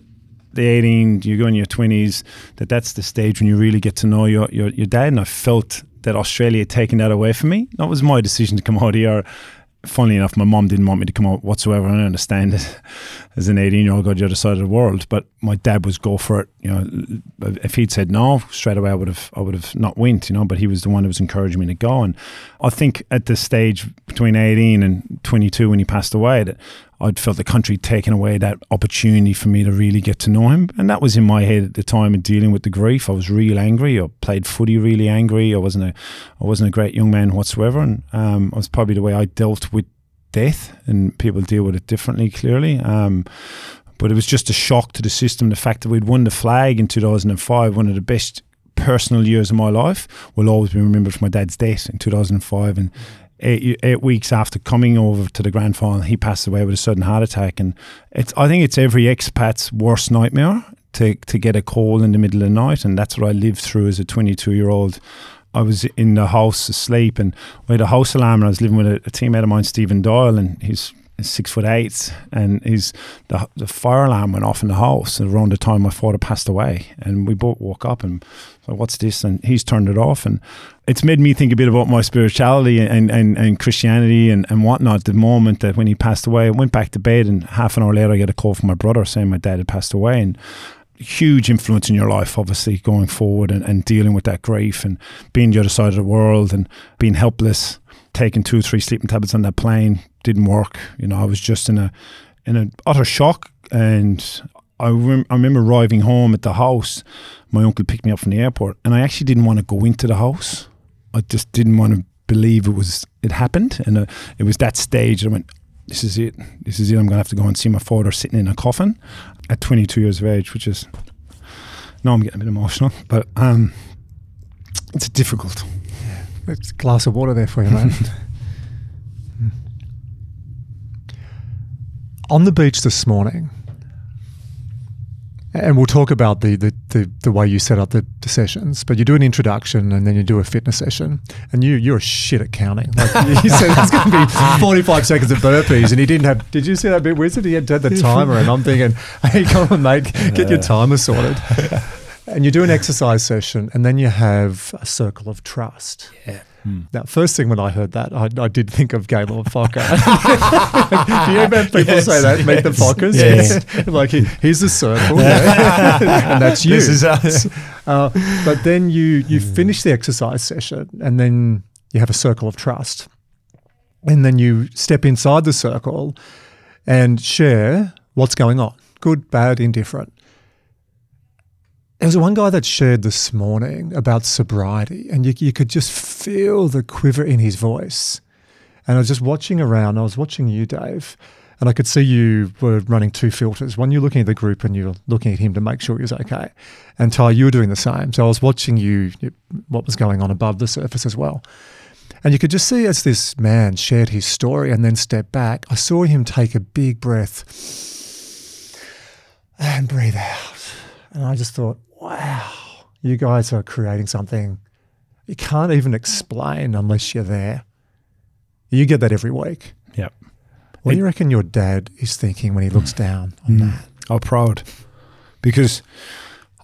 the 18, you go in your 20s, that that's the stage when you really get to know your, your, your dad. And I felt that Australia had taken that away from me. That was my decision to come out here funnily enough, my mom didn't want me to come out whatsoever. I don't understand it as an 18 year old, go to the other side of the world. But my dad was go for it. You know, if he'd said no straight away, I would have, I would have not went. You know, but he was the one who was encouraging me to go. And I think at the stage between 18 and 22 when he passed away, that I'd felt the country taking away that opportunity for me to really get to know him. And that was in my head at the time of dealing with the grief. I was real angry. I played footy really angry. I wasn't a I wasn't a great young man whatsoever. And um, I was probably the way I dealt with death and people deal with it differently clearly. Um, but it was just a shock to the system. The fact that we'd won the flag in 2005, one of the best personal years of my life, will always be remembered for my dad's death in 2005. And eight, eight weeks after coming over to the grand final, he passed away with a sudden heart attack. And it's I think it's every expat's worst nightmare to to get a call in the middle of the night, and that's what I lived through as a 22 year old. I was in the house asleep, and we had a house alarm, and I was living with a, a teammate of mine, Stephen Doyle, and he's six foot eight, and his the, the fire alarm went off in the house around the time my father passed away, and we both woke up and so what's this? And he's turned it off, and it's made me think a bit about my spirituality and and, and Christianity and and whatnot. The moment that when he passed away, I went back to bed, and half an hour later, I get a call from my brother saying my dad had passed away, and huge influence in your life, obviously, going forward and, and dealing with that grief and being the other side of the world and being helpless taking two or three sleeping tablets on that plane didn't work. You know, I was just in a in an utter shock, and I, rem- I remember arriving home at the house. My uncle picked me up from the airport, and I actually didn't want to go into the house. I just didn't want to believe it was it happened, and uh, it was that stage. I went, "This is it. This is it. I'm going to have to go and see my father sitting in a coffin at 22 years of age," which is. now I'm getting a bit emotional, but um, it's difficult. It's a glass of water there for you, man. On the beach this morning, and we'll talk about the, the, the, the, way you set up the, the, sessions, but you do an introduction and then you do a fitness session, and you you're a shit at counting. Like you said it's going to be 45 seconds of burpees, and he didn't have. Did you see that bit wizard? He had, had the timer, and I'm thinking, hey, come on, mate, get your timer sorted. and you do an exercise session, and then you have a circle of trust. Yeah. Hmm. Now, first thing when I heard that, I, I did think of of Focker. Do you ever people yes, say that? Yes, Meet the Fockers? Yes. like, here's a circle, and that's you. This is us. Uh, but then you, you finish the exercise session, and then you have a circle of trust. And then you step inside the circle and share what's going on good, bad, indifferent. There was one guy that shared this morning about sobriety, and you, you could just feel the quiver in his voice. And I was just watching around. I was watching you, Dave, and I could see you were running two filters. One, you're looking at the group and you're looking at him to make sure he was okay. And Tadhg, you were doing the same. So I was watching you, what was going on above the surface as well. And you could just see as this man shared his story and then stepped back, I saw him take a big breath and breathe out. And I just thought, wow, you guys are creating something you can't even explain unless you're there. You get that every week. Yep. What do you reckon your dad is thinking when he looks down on hmm. that? Oh, proud. Because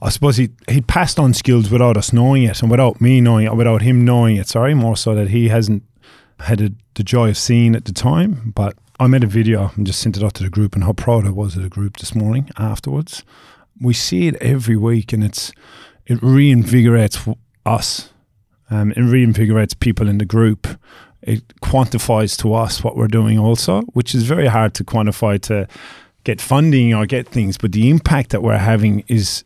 I suppose he he passed on skills without us knowing it and without me knowing it, without him knowing it. Sorry, more so that he hasn't had a, the joy of seeing at the time. But I made a video and just sent it out to the group and how proud I was of the group this morning afterwards. We see it every week and it's it reinvigorates us. Um, it reinvigorates people in the group. It quantifies to us what we're doing also, which is very hard to quantify to get funding or get things. But the impact that we're having is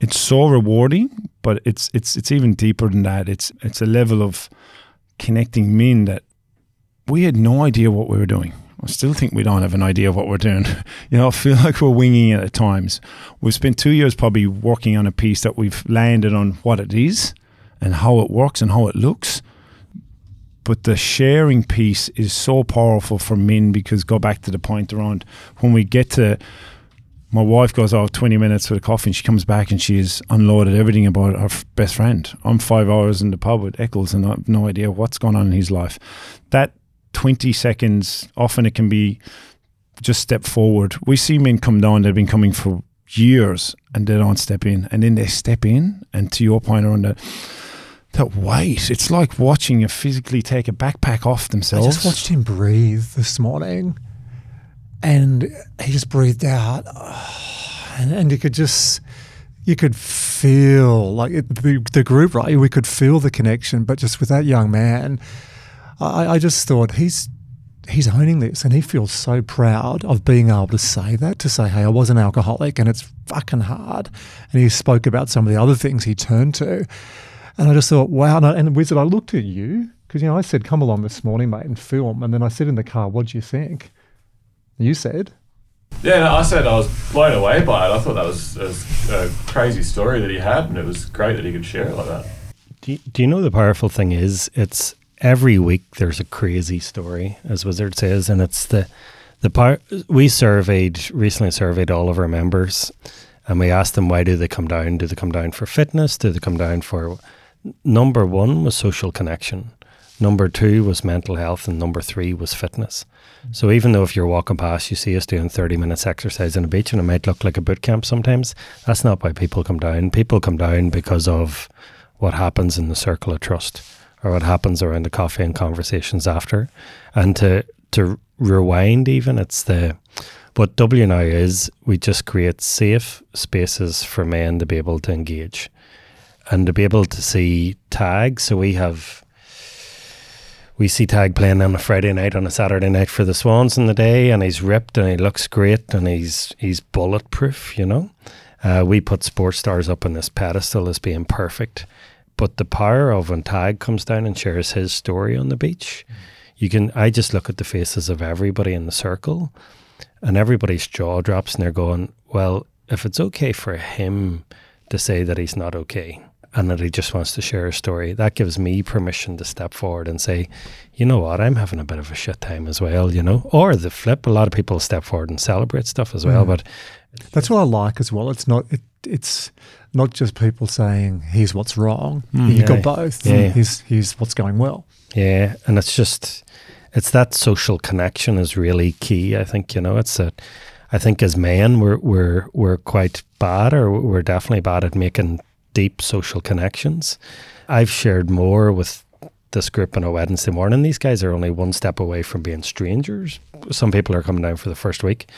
it's so rewarding, but it's it's it's even deeper than that. It's it's a level of connecting men that we had no idea what we were doing. I still think we don't have an idea of what we're doing. you know, I feel like we're winging it at times. We've spent two years probably working on a piece that we've landed on what it is and how it works and how it looks. But the sharing piece is so powerful for men because go back to the point around when we get to my wife goes off 20 minutes for the coffee and she comes back and she's unloaded everything about her f- best friend. I'm five hours in the pub with Eccles and I have no idea what's going on in his life. That 20 seconds, often it can be just step forward. We see men come down, they've been coming for years and they don't step in. And then they step in. And to your point around the, that weight, it's like watching you physically take a backpack off themselves. I just watched him breathe this morning, and he just breathed out, and, and you could just you could feel like it, the the group right. We could feel the connection, but just with that young man, I, I just thought he's he's owning this, and he feels so proud of being able to say that to say, hey, I was an alcoholic, and it's fucking hard. And he spoke about some of the other things he turned to. And I just thought, wow. And, I, and Wizard, I looked at you because, you know, I said, come along this morning, mate, and film. And then I said in the car, what do you think? You said, Yeah, no, I said I was blown away by it. I thought that was, was a crazy story that he had, and it was great that he could share it like that. Do you, do you know the powerful thing is it's every week there's a crazy story, as Wizard says, and it's the the power. We surveyed recently surveyed all of our members, and we asked them why do they come down? Do they come down for fitness? Do they come down for number one was social connection, number two was mental health, and number three was fitness. So even though if you're walking past, you see us doing 30 minutes exercise on a beach and it might look like a boot camp sometimes, that's not why people come down. People come down because of what happens in the circle of trust or what happens around the coffee and conversations after. And to to rewind even, it's the what WNOW is we just create safe spaces for men to be able to engage and to be able to see Tadhg. So we have we see Tadhg playing on a Friday night on a Saturday night for the Swans in the day, and he's ripped and he looks great and he's he's bulletproof, you know. Uh, we put sports stars up on this pedestal as being perfect, but the power of when Tadhg comes down and shares his story on the beach, you can. I just look at the faces of everybody in the circle, and everybody's jaw drops, and they're going, "Well, if it's okay for him to say that he's not okay." and that he just wants to share a story, that gives me permission to step forward and say, you know what, I'm having a bit of a shit time as well, you know? Or the flip, a lot of people step forward and celebrate stuff as well. Mm. But That's what I like as well. It's not it, it's not just people saying here's what's wrong. Mm. You've Yeah. got both. Yeah. Here's here's what's going well. yeah, and it's just, it's that social connection is really key. I think, you know, it's that, I think as men, we're, we're, we're quite bad or we're definitely bad at making deep social connections. I've shared more with this group on a Wednesday morning. These guys are only one step away from being strangers. Some people are coming down for the first week.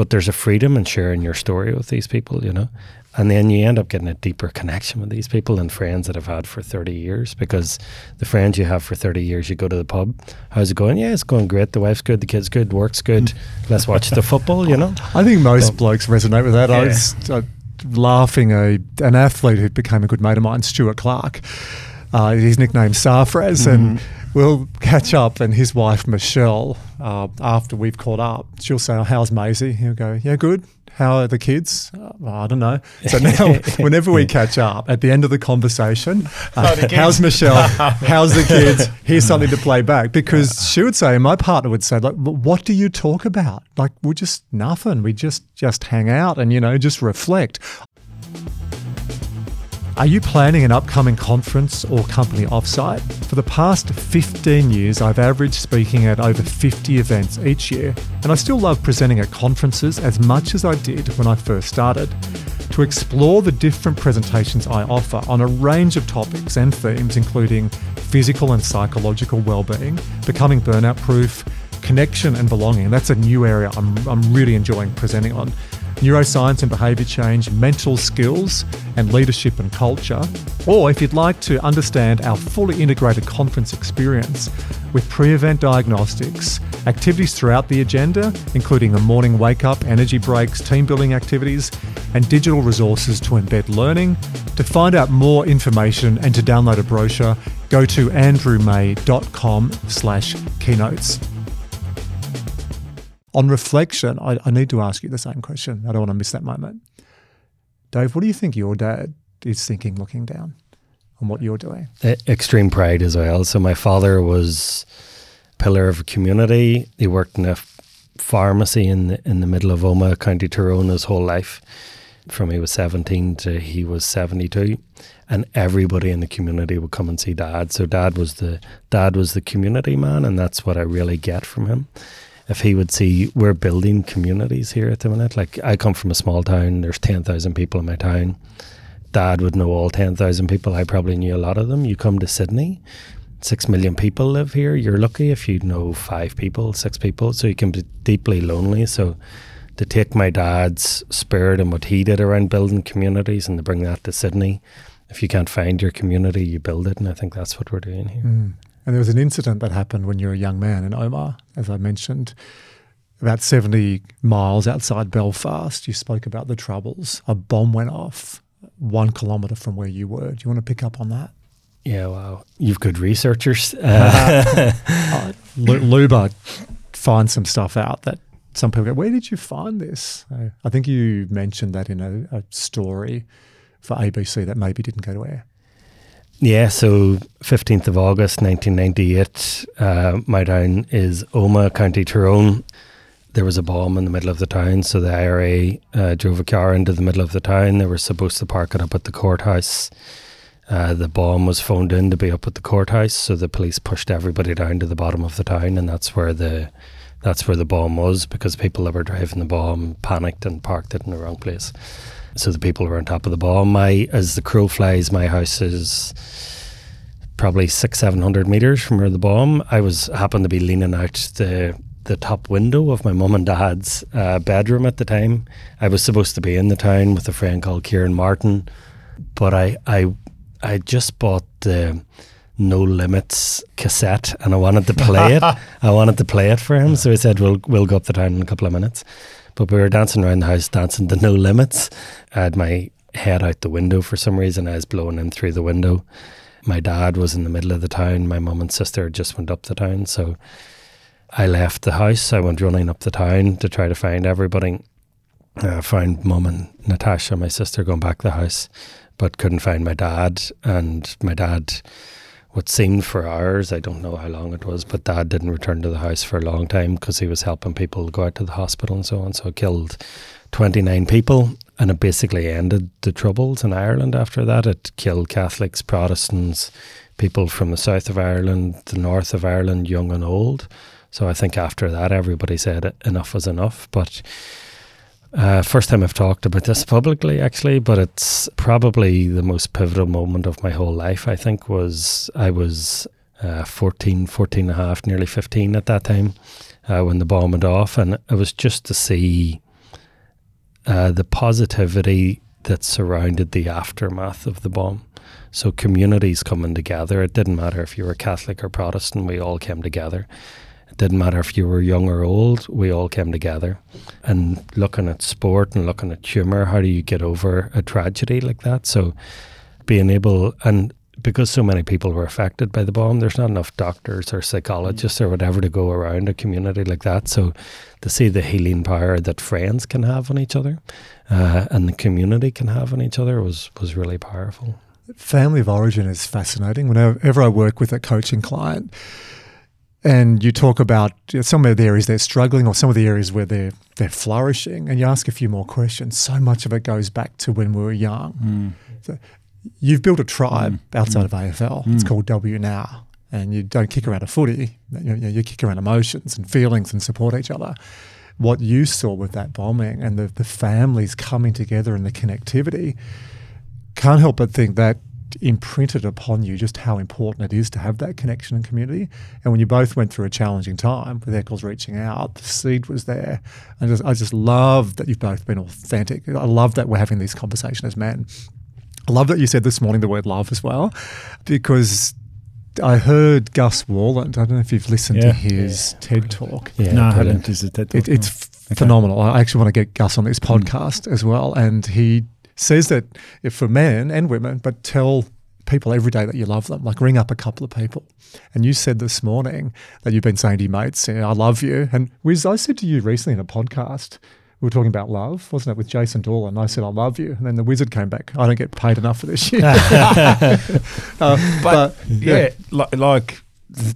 But there's a freedom in sharing your story with these people, you know. And then you end up getting a deeper connection with these people and friends that I've had for 30 years because the friends you have for 30 years, you go to the pub. How's it going? Yeah, it's going great. The wife's good, the kid's good, work's good. Let's watch the football, you know? I think most So- blokes resonate with that. I was uh, laughing a an athlete who became a good mate of mine, Stuart Clark. Uh, he's nicknamed Sarfraz, and we'll catch up. And his wife Michelle, uh, after we've caught up, she'll say, oh, "How's Maisie?" He'll go, "Yeah, good." How are the kids? Uh, I don't know. So now, whenever we catch up, at the end of the conversation, uh, how's Michelle? How's the kids? Here's something to play back because she would say, my partner would say, like, what do you talk about? Like, we're just nothing. We just just hang out and you know just reflect. Are you planning an upcoming conference or company offsite? For the past 15 years, I've averaged speaking at over 50 events each year, and I still love presenting at conferences as much as I did when I first started. To explore the different presentations I offer on a range of topics and themes, including physical and psychological well-being, becoming burnout proof, connection and belonging. That's a new area I'm, I'm really enjoying presenting on neuroscience and behaviour change, mental skills, and leadership and culture. Or if you'd like to understand our fully integrated conference experience with pre event diagnostics, activities throughout the agenda, including a morning wake up, energy breaks, team building activities, and digital resources to embed learning. To find out more information and to download a brochure, go to andrewmay.com slash keynotes. On reflection, I, I need to ask you the same question. I don't want to miss that moment. Dave, what do you think your dad is thinking looking down on what you're doing? Extreme pride as well. So my father was pillar of a community. He worked in a pharmacy in the, in the middle of Omagh, County Tyrone, his whole life. From he was 17 to he was 72, and everybody in the community would come and see Dad. So Dad was the Dad was the community man, and that's what I really get from him. If he would see we're building communities here at the minute, like I come from a small town. There's 10,000 people in my town. Dad would know all 10,000 people. I probably knew a lot of them. You come to Sydney, six million people live here. You're lucky if you know five people, six people. So you can be deeply lonely. So to take my dad's spirit and what he did around building communities and to bring that to Sydney, if you can't find your community, you build it. And I think that's what we're doing here. Mm. And there was an incident that happened when you were a young man in Omagh, as I mentioned, about 70 miles outside Belfast. You spoke about the troubles. A bomb went off one kilometre from where you were. Do you want to pick up on that? Yeah, wow. You've good researchers. Uh, uh, Lu- Luba finds some stuff out that some people go, Where did you find this? Uh, I think you mentioned that in a, a story for ABC that maybe didn't go to air. Yeah, so 15th of August 1998, uh, my town is Omagh, County Tyrone. There was a bomb in the middle of the town, so the IRA uh, drove a car into the middle of the town. They were supposed to park it up at the courthouse. Uh, the bomb was phoned in to be up at the courthouse, so the police pushed everybody down to the bottom of the town, and that's where the that's where the bomb was because people that were driving the bomb panicked and parked it in the wrong place. So the people were on top of the bomb. My as the crow flies, my house is probably six, seven hundred meters from where the bomb. I was happened to be leaning out the the top window of my mum and dad's uh, bedroom at the time. I was supposed to be in the town with a friend called Kieran Martin, but I I I just bought the No Limits cassette and I wanted to play it. I wanted to play it for him, so I said we'll we'll go up the town in a couple of minutes. But we were dancing around the house, dancing to No Limits. I had my head out the window for some reason. I was blowing in through the window. My dad was in the middle of the town. My mum and sister just went up the town. So I left the house. I went running up the town to try to find everybody. I found mum and Natasha, my sister, going back to the house, but couldn't find my dad. And my dad, what seemed for hours, I don't know how long it was, but dad didn't return to the house for a long time because he was helping people go out to the hospital and so on. So it killed 29 people and it basically ended the troubles in Ireland after that. It killed Catholics, Protestants, people from the south of Ireland, the north of Ireland, young and old. So I think after that, everybody said enough was enough. But uh, first time I've talked about this publicly, actually, but it's probably the most pivotal moment of my whole life. I think was I was uh, 14, 14 and a half, nearly 15 at that time uh, when the bomb went off. And it was just to see uh, the positivity that surrounded the aftermath of the bomb. So communities coming together. It didn't matter if you were Catholic or Protestant. We all came together. Didn't matter if you were young or old. We all came together, and looking at sport and looking at humour. How do you get over a tragedy like that? So being able and because so many people were affected by the bomb, there's not enough doctors or psychologists or whatever to go around a community like that. So to see the healing power that friends can have on each other uh, and the community can have on each other was was really powerful. Family of origin is fascinating. Whenever I work with a coaching client, and you talk about some of the areas they're struggling or some of the areas where they're they're flourishing, and you ask a few more questions. So much of it goes back to when we were young. Mm. So you've built a tribe mm. outside mm. of AFL. It's mm. called WNOW, and you don't kick around a footy. You, know, you kick around emotions and feelings and support each other. What you saw with that bombing and the, the families coming together and the connectivity, can't help but think that imprinted upon you just how important it is to have that connection and community. And when you both went through a challenging time with Eccles reaching out, the seed was there. I just, I just love that you've both been authentic. I love that we're having this conversation as men. I love that you said this morning the word love as well, because I heard Gus Worland. I don't know if you've listened yeah. to his yeah. TED talk. Yeah, no, I haven't. Is it TED talk? It, it's okay. phenomenal. I actually want to get Gus on this hmm. podcast mm. as well. And he says that if for men and women, but tell people every day that you love them. Like ring up a couple of people. And you said this morning that you've been saying to your mates, I love you. And Wiz, I said to you recently in a podcast, we were talking about love, wasn't it, with Jason Dolan? I said, I love you. And then the wizard came back. I don't get paid enough for this shit. uh, but, but, yeah, yeah like, like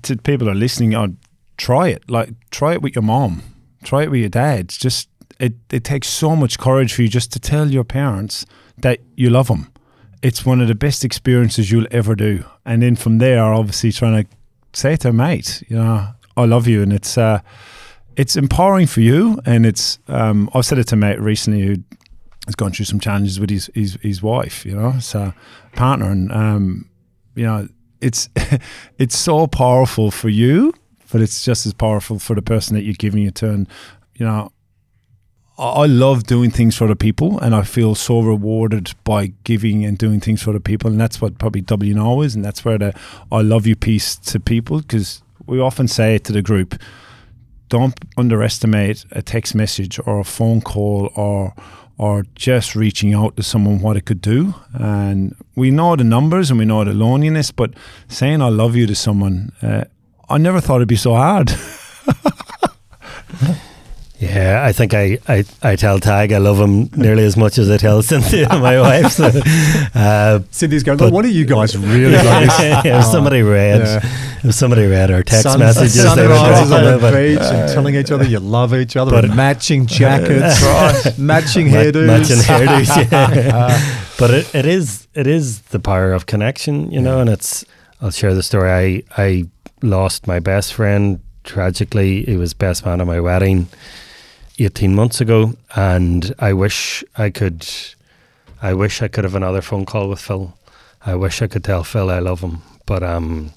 to people are listening, I'd try it. Like, try it with your mom, try it with your dad. just, it, it takes so much courage for you just to tell your parents that you love them. It's one of the best experiences you'll ever do. And then from there, obviously trying to say to a mate, you know, I love you. And it's, uh, it's empowering for you, and it's. Um, I've said it to a mate recently who has gone through some challenges with his his, his wife. You know, so partner, and um, you know, it's it's so powerful for you, but it's just as powerful for the person that you're giving it to. And you know, I love doing things for other people, and I feel so rewarded by giving and doing things for other people, and that's what probably WNOW is, and that's where the I love you piece to people because we often say it to the group don't underestimate a text message or a phone call or or just reaching out to someone what it could do. And we know the numbers and we know the loneliness, but saying I love you to someone, uh, I never thought it'd be so hard. Yeah, I think I, I, I tell Tadhg I love him nearly as much as I tell Cynthia, my wife. So, uh, Cynthia's going, but, what are you guys really yeah, if somebody read, yeah. if somebody read our text Sun, messages, sunrises on the beach uh, and telling each other you love each other, but, matching jackets, right, matching hairdos, matching hairdos. Yeah. but it, it is it is the power of connection, you know, and it's. I'll share the story. I I lost my best friend tragically. He was best man at my wedding 18 months ago, and I wish I could. I wish I could have another phone call with Phil. I wish I could tell Phil I love him, but um,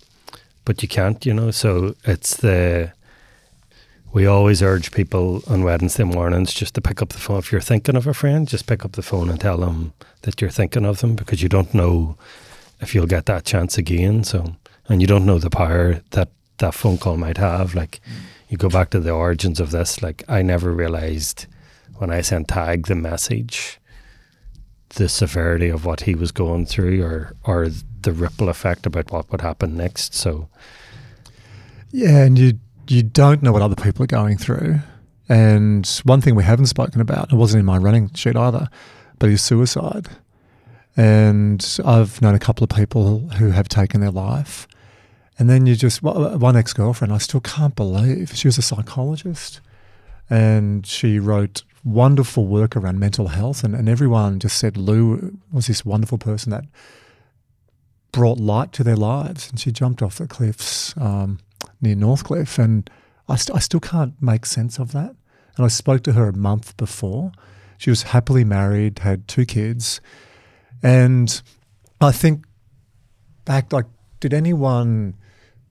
but you can't, you know. So it's the we always urge people on Wednesday mornings just to pick up the phone. If you're thinking of a friend, just pick up the phone and tell them that you're thinking of them because you don't know if you'll get that chance again. So, and you don't know the power that that phone call might have. Like, mm you go back to the origins of this, like I never realized when I sent Tadhg the message the severity of what he was going through or or the ripple effect about what would happen next. So Yeah, and you you don't know what other people are going through. And one thing we haven't spoken about, it wasn't in my running sheet either, but is suicide. And I've known a couple of people who have taken their life. And then you just, one ex girlfriend, I still can't believe, she was a psychologist and she wrote wonderful work around mental health. And, and everyone just said Lou was this wonderful person that brought light to their lives. And she jumped off the cliffs um, near Northcliffe. And I, st- I still can't make sense of that. And I spoke to her a month before. She was happily married, had two kids. And I think back, like, did anyone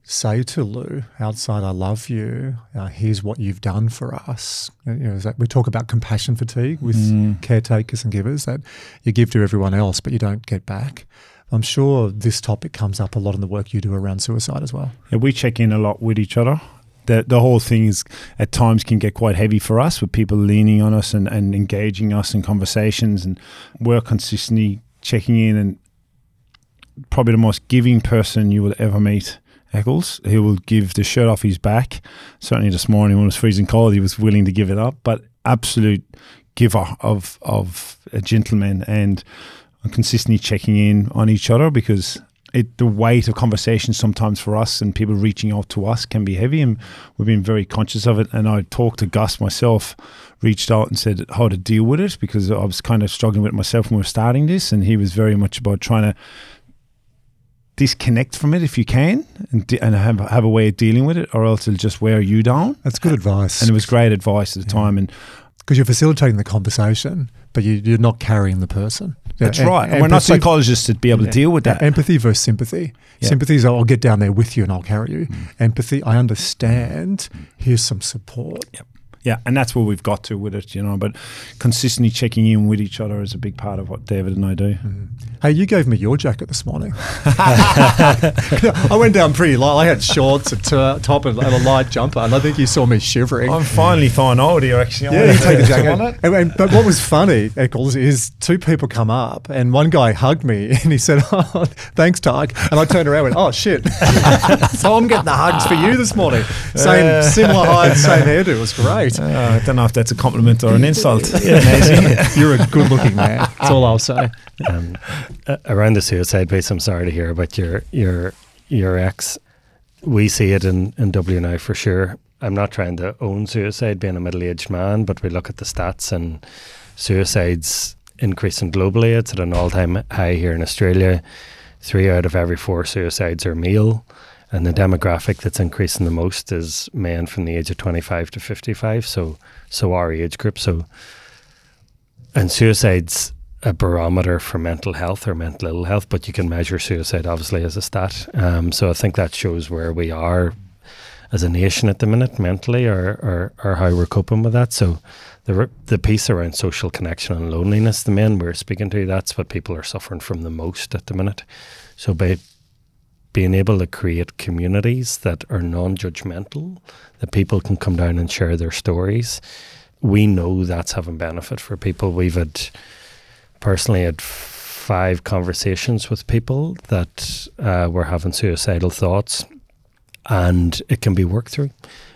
say to Lou outside, I love you. Uh, here's what you've done for us. You know, is that we talk about compassion fatigue with Mm. caretakers and givers that you give to everyone else, but you don't get back. I'm sure this topic comes up a lot in the work you do around suicide as well. Yeah, we check in a lot with each other. The, the whole thing is at times can get quite heavy for us with people leaning on us and, and engaging us in conversations and we're consistently checking in and probably the most giving person you will ever meet Eccles. He will give the shirt off his back. Certainly this morning when it was freezing cold he was willing to give it up. But absolute giver of of a gentleman and consistently checking in on each other because it the weight of conversation sometimes for us and people reaching out to us can be heavy and we've been very conscious of it and I talked to Gus myself reached out and said how to deal with it because I was kind of struggling with it myself when we were starting this and he was very much about trying to disconnect from it if you can and, de- and have, have a way of dealing with it or else it'll just wear you down That's good advice. and it was great advice at the time and because you're facilitating the conversation, but you, you're not carrying the person. Yeah, that's right and we're not psychologists to be able to deal with Yeah, that empathy versus sympathy. Yeah. Sympathy is I'll get down there with you and I'll carry you. Mm. Empathy, I understand. Mm. Here's some support. Yeah, and that's where we've got to with it, you know. But consistently checking in with each other is a big part of what David and I do. Mm-hmm. Hey, you gave me your jacket this morning. I went down pretty light. I had shorts, a t- top, and a light jumper, and I think you saw me shivering. I'm finally fine out here, actually. Yeah, you take the jacket. And, and- but what was funny, Eccles, is two people come up and one guy hugged me and he said, oh, thanks, Tadhg. And I turned around and went, oh, shit. so I'm getting the hugs for you this morning. Same, similar height, same hairdo. It was great. Uh, I don't know if that's a compliment or an insult. You're a good looking man. That's all I'll say. um, a- around the suicide piece, I'm sorry to hear about your your your ex. We see it in in WNOW for sure. I'm not trying to own suicide, being a middle aged man, but we look at the stats and suicides increasing globally. It's at an all time high here in Australia. Three out of every four suicides are male. And the demographic that's increasing the most is men from the age of 25 to 55. So, so our age group. So, and suicide's a barometer for mental health or mental ill health, but you can measure suicide obviously as a stat. Um, so I think that shows where we are as a nation at the minute mentally or, or, or how we're coping with that. So the, the piece around social connection and loneliness, the men we're speaking to, that's what people are suffering from the most at the minute. So by being able to create communities that are non-judgmental, that people can come down and share their stories, we know that's having benefit for people. We've had personally had five conversations with people that uh, were having suicidal thoughts, and it can be worked through.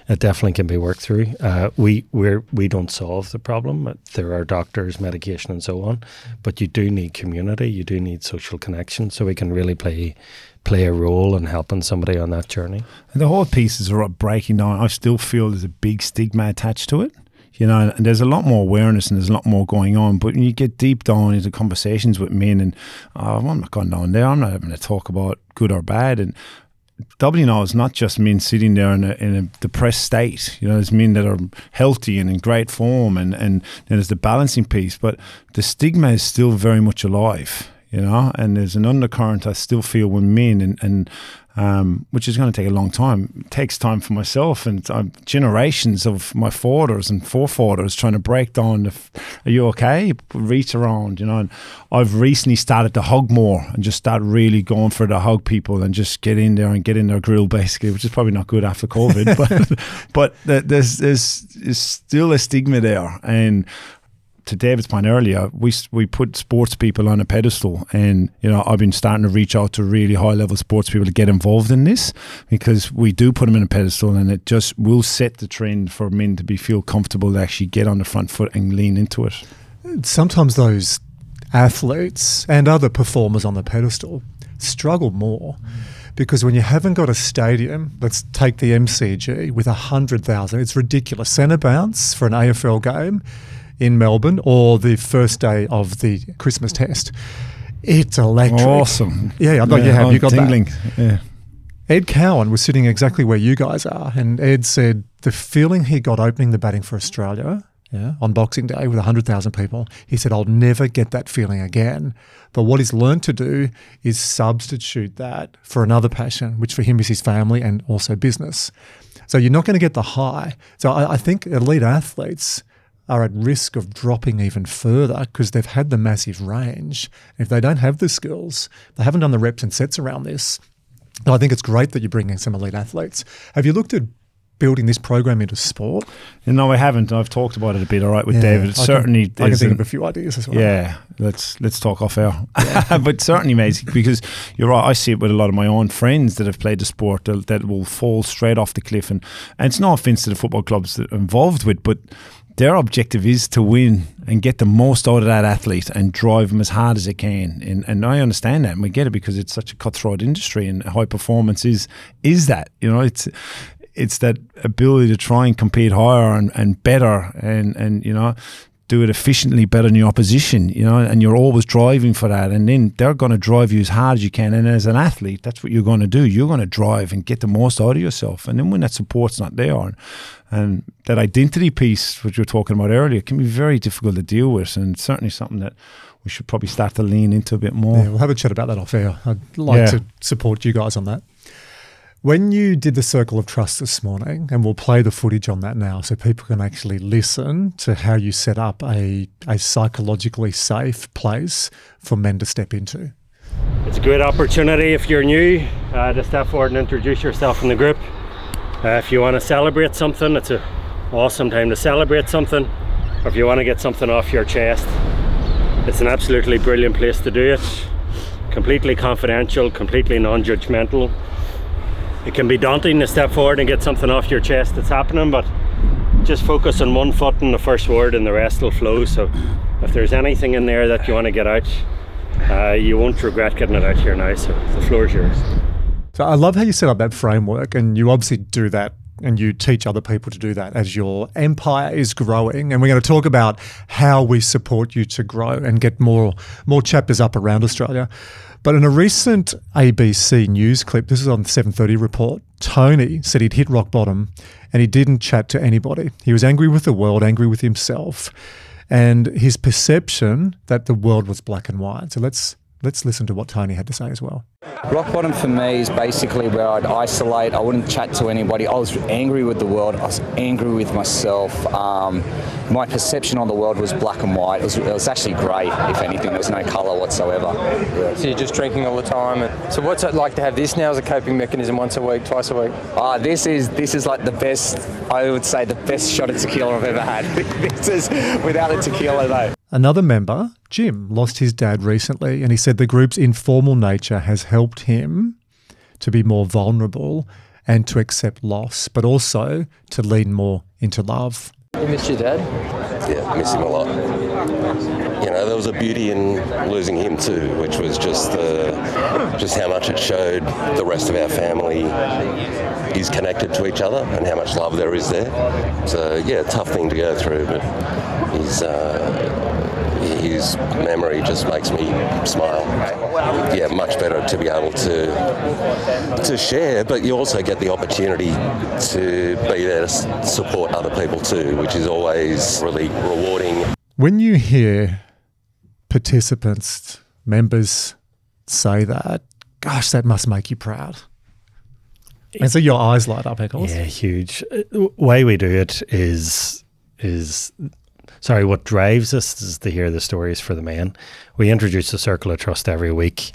It definitely can be worked through. Uh, we we're, we don't solve the problem. There are doctors, medication, and so on, but you do need community. You do need social connection, so we can really play play a role in helping somebody on that journey. And the whole piece is about breaking down. I still feel there's a big stigma attached to it. You know, and there's a lot more awareness and there's a lot more going on. But when you get deep down into conversations with men, and oh, I'm not going down there, I'm not having to talk about good or bad. And Now is not just men sitting there in a, in a depressed state. You know, there's men that are healthy and in great form, and and then there's the balancing piece. But the stigma is still very much alive. You know, and there's an undercurrent I still feel with men, and and um, which is going to take a long time. It takes time for myself and uh, generations of my fathers and forefathers trying to break down. Are you okay? Reach around, you know. And I've recently started to hug more and just start really going for the hug people and just get in there and get in their grill basically, which is probably not good after COVID. but but there's, there's there's still a stigma there, and to David's point earlier, we we put sports people on a pedestal, and you know I've been starting to reach out to really high level sports people to get involved in this because we do put them in a pedestal, and it just will set the trend for men to be feel comfortable to actually get on the front foot and lean into it. Sometimes those athletes and other performers on the pedestal struggle more because when you haven't got a stadium, let's take the MCG with 100,000, it's ridiculous. Centre bounce for an AFL game in Melbourne or the first day of the Christmas test. It's electric. Awesome. Yeah, I thought you have. I'm You got that. tingling. Yeah. Ed Cowan was sitting exactly where you guys are, and Ed said the feeling he got opening the batting for Australia yeah, on Boxing Day with 100,000 people. He said, I'll never get that feeling again. But what he's learned to do is substitute that for another passion, which for him is his family and also business. So you're not going to get the high. So I, I think elite athletes are at risk of dropping even further because they've had the massive range. If they don't have the skills, they haven't done the reps and sets around this. I think it's great that you're bringing some elite athletes. Have you looked at building this program into sport? No, I haven't. I've talked about it a bit, all right, with Yeah, David. It's I certainly, can, I can think of a few ideas as well. Yeah, let's let's talk off air. but certainly, mate, because you're right. I see it with a lot of my own friends that have played the sport that, that will fall straight off the cliff, and and it's no offense to the football clubs that are involved with, but their objective is to win and get the most out of that athlete and drive them as hard as they can. And and I understand that, and we get it because it's such a cutthroat industry, and high performance is is that. You know, it's it's that ability to try and compete higher and, and better and, and you know do it efficiently better than your opposition you know and you're always driving for that and then they're going to drive you as hard as you can and as an athlete that's what you're going to do you're going to drive and get the most out of yourself and then when that support's not there and, and that identity piece which we were talking about earlier can be very difficult to deal with and certainly something that we should probably start to lean into a bit more Yeah, we'll have a chat about that off air. I'd like Yeah. to support you guys on that. When you did the Circle of Trust this morning, and we'll play the footage on that now so people can actually listen to how you set up a, a psychologically safe place for men to step into. It's a great opportunity if you're new uh, to step forward and introduce yourself in the group. Uh, if you want to celebrate something, it's an awesome time to celebrate something. Or if you want to get something off your chest, it's an absolutely brilliant place to do it. Completely confidential, completely non judgmental. It can be daunting to step forward and get something off your chest that's happening, but just focus on one foot and the first word, and the rest will flow. So, if there's anything in there that you want to get out, uh, you won't regret getting it out here now. So, the floor is yours. So I love how you set up that framework, and you obviously do that and you teach other people to do that as your empire is growing. And we're going to talk about how we support you to grow and get more more chapters up around Australia. But in a recent ABC news clip, this is on the 7:30 report, Tony said he'd hit rock bottom and he didn't chat to anybody. He was angry with the world, angry with himself, and his perception that the world was black and white. So let's let's listen to what Tony had to say as well. Rock bottom for me is basically where I'd isolate. I wouldn't chat to anybody. I was angry with the world. I was angry with myself. Um, my perception on the world was black and white. It was, it was actually grey, if anything. There was no colour whatsoever. So you're just drinking all the time. And so what's it like to have this now as a coping mechanism once a week, twice a week? Uh, this is this is like the best. I would say the best shot of tequila I've ever had. this is without the tequila though. Another member, Jim, lost his dad recently, and he said the group's informal nature has helped him to be more vulnerable and to accept loss, but also to lean more into love. You missed your dad? Yeah, I miss him a lot. You know, there was a beauty in losing him too, which was just the, just how much it showed the rest of our family is connected to each other and how much love there is there. So yeah, tough thing to go through, but his uh, his memory just makes me smile. Yeah, much better to be able to to share, but you also get the opportunity to be there to support other people too, which is always really rewarding. When you hear participants, members say that, gosh, that must make you proud. And so your eyes light up, Eccles. Yeah, huge. Uh, The way we do it is is sorry. What drives us is to hear the stories for the men. We introduce a circle of trust every week.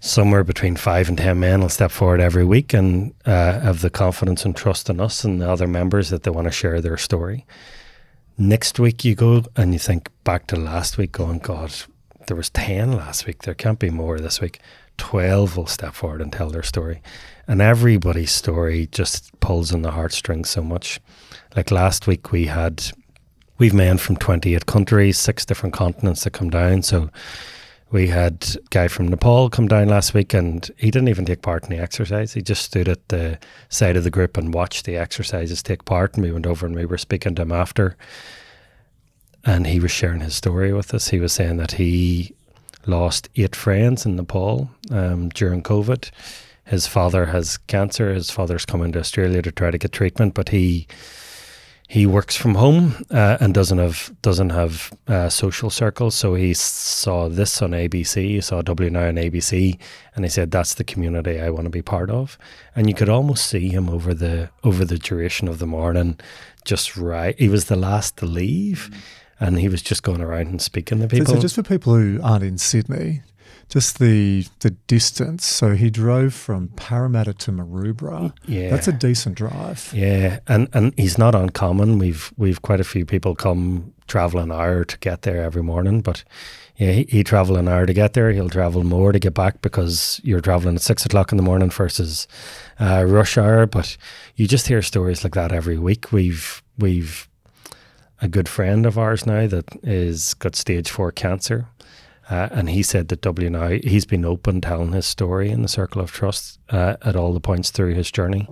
Somewhere between five and ten men will step forward every week and uh, have the confidence and trust in us and the other members that they want to share their story. Next week you go and you think back to last week, going, God, there was ten last week. There can't be more this week. Twelve will step forward and tell their story, and everybody's story just pulls on the heartstrings so much. Like last week, we had we've men from twenty eight countries, six different continents that come down. So we had a guy from Nepal come down last week, and he didn't even take part in the exercise. He just stood at the side of the group and watched the exercises take part. And we went over and we were speaking to him after and he was sharing his story with us. He was saying that he lost eight friends in Nepal um, during COVID. His father has cancer. His father's coming to Australia to try to get treatment, but he he works from home uh, and doesn't have doesn't have uh, social circles. So he saw this on ABC, he saw WNOW on ABC, and he said, "That's the community I want to be part of." And you could almost see him over the over the duration of the morning, just right. He was the last to leave, and he was just going around and speaking to So, people. so just for people who aren't in Sydney, just the the distance. So he drove from Parramatta to Maroubra. yeah, That's a decent drive. Yeah, and and he's not uncommon. We've we've quite a few people come travel an hour to get there every morning, but yeah, he, he travel an hour to get there. He'll travel more to get back because you're traveling at six o'clock in the morning versus uh, rush hour. But you just hear stories like that every week. We've we've a good friend of ours now that is got stage four cancer. Uh, and he said that WNOW he's been open telling his story in the circle of trust uh, at all the points through his journey.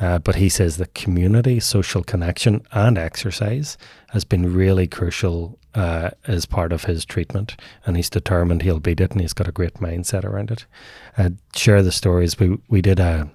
Uh, but he says that community, social connection, and exercise has been really crucial uh, as part of his treatment, and he's determined he'll beat it, and he's got a great mindset around it. Uh, share the stories. We we did a.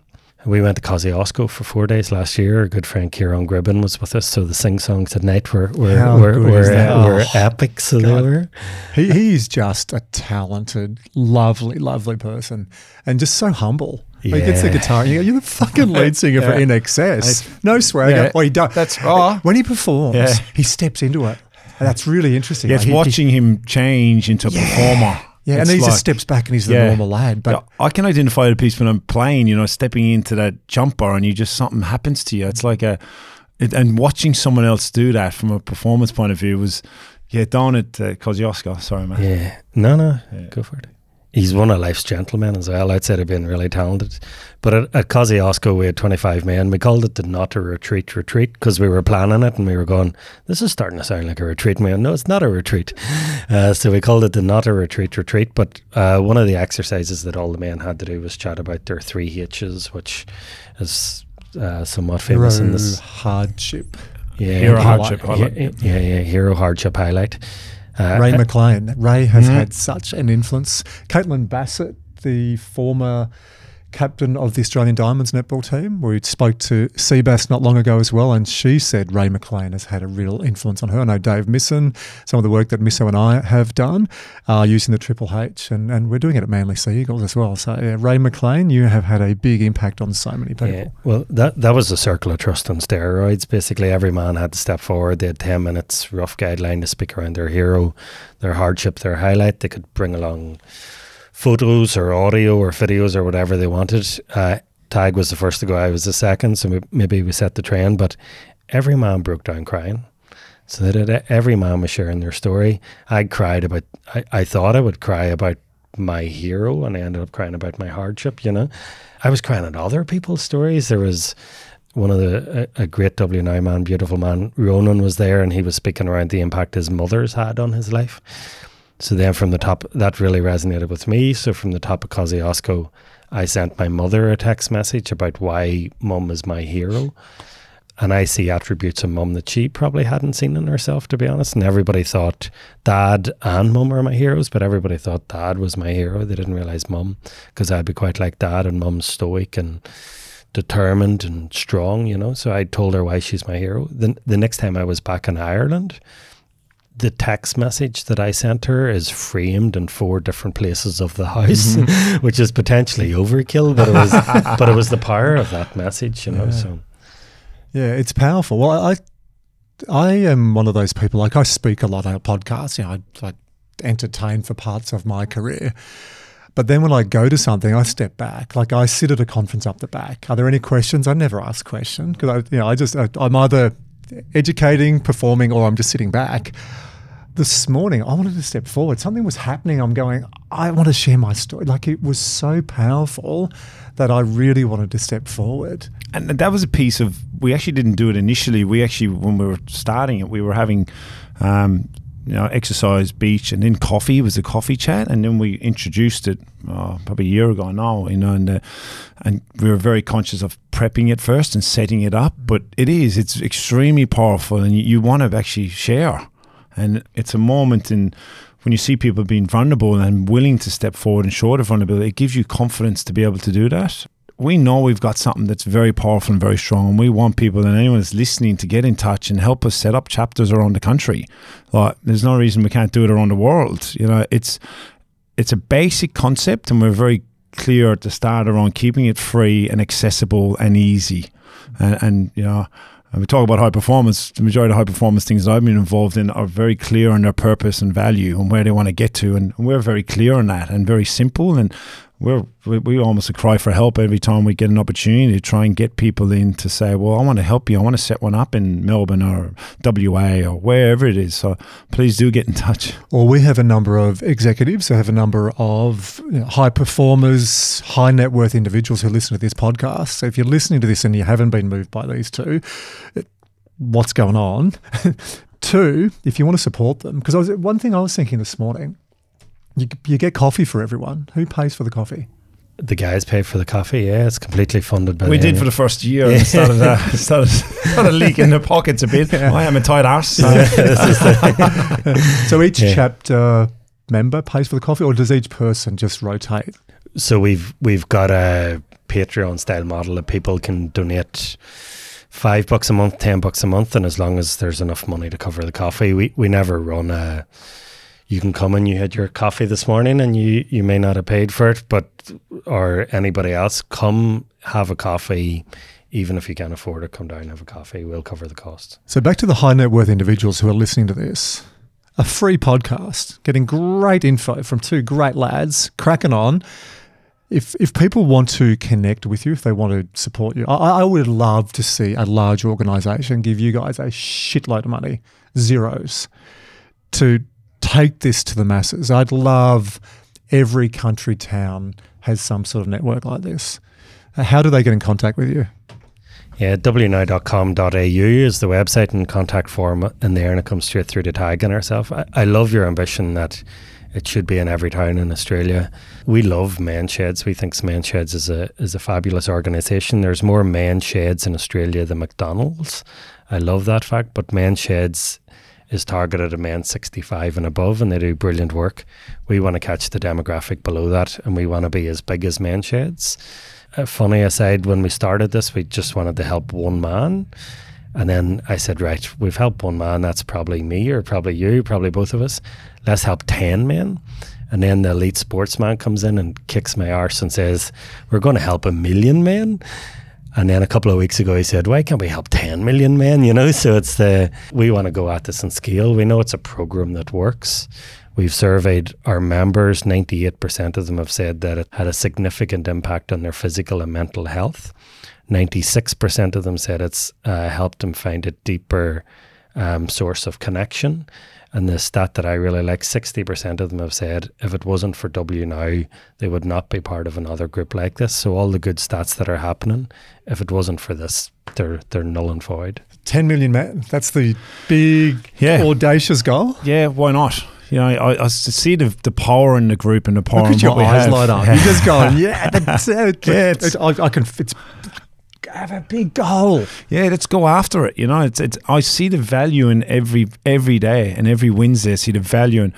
We went to Kosciuszko for four days last year. Our good friend Kieran Gribben was with us, so the sing songs at night were were How were, were, uh, were Oh, epic. So they were. He he's just a talented, lovely, lovely person, and just so humble. Like, He gets the Yeah. guitar. You go, you're the fucking lead singer for Yeah. INXS. no swagger. Yeah. Well, he does. That's- oh. when he performs. Yeah. He steps into it. And that's really interesting. Yeah, Like, it's he- he- watching him change into a performer. Yeah, and It's then he like- just steps back and he's the Yeah. normal lad. But Yeah, I can identify the piece when I'm playing, you know, stepping into that jumper and you just something happens to you. It's like a, it, and watching someone else do that from a performance point of view was, yeah, down at uh, Kosciuszko. Sorry, man. Yeah. No, no, go for it. He's one of life's gentlemen as well, outside of being really talented. But at, at Kosciuszko, we had 25 men. We called it the Not a Retreat Retreat because we were planning it and we were going, this is starting to sound like a retreat. And we went, no, it's not a retreat. Uh, so we called it the Not a Retreat Retreat. But uh, one of the exercises that all the men had to do was chat about their three H's, which is uh, somewhat famous hero in this. hardship. Yeah, Hero hi- hardship hi- highlight. Yeah, yeah, hero hardship highlight. Uh, Ray McLean. Ray has Mhm. had such an influence. Caitlin Bassett, the former captain of the Australian Diamonds netball team, we spoke to Seabass not long ago as well, and she said Ray McLean has had a real influence on her. I know Dave Misson, some of the work that Misso and I have done uh, using the Triple H, and, and we're doing it at Manly Sea Eagles as well. So, yeah, Ray McLean, you have had a big impact on so many people. Yeah, well, that that was a circle of trust on steroids. Basically, every man had to step forward. They had ten minutes rough guideline to speak around their hero, their hardship, their highlight. They could bring along photos or audio or videos or whatever they wanted. Uh, Tadhg was the first to go. I was the second, so maybe we set the trend. But every man broke down crying. So that every man was sharing their story. I cried about. I, I thought I would cry about my hero, and I ended up crying about my hardship. You know, I was crying at other people's stories. There was one of the a, a great WNOW man, beautiful man, Ronan was there, and he was speaking around the impact his mother's had on his life. So then, from the top, that really resonated with me. So from the top of Kosciuszko, I sent my mother a text message about why mum is my hero. And I see attributes of mum that she probably hadn't seen in herself, to be honest. And everybody thought dad and mum are my heroes, but everybody thought dad was my hero. They didn't realize mum, because I'd be quite like dad, and mum's stoic and determined and strong, you know. So I told her why she's my hero. The, the next time I was back in Ireland, the text message that I sent her is framed in four different places of the house, mm-hmm. which is potentially overkill, but it was but it was the power of that message, you know. Yeah. So Yeah, it's powerful. Well, I I am one of those people. Like I speak a lot on podcasts. You know, I, I entertain for parts of my career. But then when I go to something, I step back. Like I sit at a conference up the back. Are there any questions? I never ask question because I, you know, I just I, I'm either educating, performing, or I'm just sitting back. This morning, I wanted to step forward. Something was happening. I'm going. I want to share my story. Like it was so powerful that I really wanted to step forward. and that was a piece of we actually didn't do it initially we actually when we were starting it we were having um, you know exercise beach and then coffee was a coffee chat and then we introduced it oh, probably a year ago now you know and uh, and we were very conscious of prepping it first and setting it up but it is it's extremely powerful and you, you want to actually share and it's a moment in when you see people being vulnerable and willing to step forward and show the vulnerability, it gives you confidence to be able to do that. We know we've got something that's very powerful and very strong, and we want people and anyone that's listening to get in touch and help us set up chapters around the country. Like, there's no reason we can't do it around the world. You know, it's it's a basic concept, and we're very clear at the start around keeping it free and accessible and easy. And, and you know, and we talk about high performance. The majority of high performance things that I've been involved in are very clear on their purpose and value and where they want to get to, and we're very clear on that and very simple. And we're we, we almost cry for help every time we get an opportunity to try and get people in to say, well, I want to help you. I want to set one up in Melbourne or WA or wherever it is. So please do get in touch. Well, we have a number of executives, we have a number of you know, high performers, high net worth individuals who listen to this podcast. So if you're listening to this and you haven't been moved by these two, what's going on? two, if you want to support them, because one thing I was thinking this morning you, you get coffee for everyone. Who pays for the coffee? The guys pay for the coffee. Yeah, it's completely funded by. We them, did for the first year. Yeah. started, uh, started, started leaking their pockets a bit. Yeah. I am a tight ass. So, so each yeah. chapter member pays for the coffee, or does each person just rotate? So we've we've got a Patreon style model that people can donate five bucks a month, ten bucks a month, and as long as there's enough money to cover the coffee, we we never run a you can come and you had your coffee this morning and you, you may not have paid for it, but or anybody else, come have a coffee. Even if you can't afford it, come down and have a coffee. We'll cover the cost. So back to the high net worth individuals who are listening to this. A free podcast, getting great info from two great lads, cracking on. If if people want to connect with you, if they want to support you, I, I would love to see a large organisation give you guys a shitload of money, zeros, to take this to the masses. I'd love every country town has some sort of network like this. Uh, how do they get in contact with you? Yeah, wnow.com.au is the website and contact form in there, and it comes straight through to Tadhg and ourselves. I, I love your ambition that it should be in every town in Australia. We love men sheds. We think men sheds is a is a fabulous organisation. There's more men sheds in Australia than McDonald's. I love that fact, but men sheds is targeted at men 65 and above, and they do brilliant work. We want to catch the demographic below that, and we want to be as big as men sheds. Uh, funny aside, when we started this, we just wanted to help one man. And then I said, right, we've helped one man. That's probably me or probably you, probably both of us. Let's help 10 men. And then the elite sportsman comes in and kicks my arse and says, we're going to help a million men. And then a couple of weeks ago, he said, "Why can't we help 10 million men?" You know, so it's the we want to go at this in scale. We know it's a program that works. We've surveyed our members. 98% of them have said that it had a significant impact on their physical and mental health. 96% of them said it's uh, helped them find a deeper um, source of connection. And the stat that I really like 60% of them have said if it wasn't for WNOW, they would not be part of another group like this. So, all the good stats that are happening, if it wasn't for this, they're, they're null and void. 10 million men. That's the big, yeah. audacious goal. Yeah, why not? You know, I, I see the, the power in the group and the power Look at in what your we eyes have. light up. You're just going, yeah, that's it. yeah, it's, I, I can. It's have a big goal. Yeah, let's go after it. You know, it's it's. I see the value in every every day and every Wednesday. I see the value in.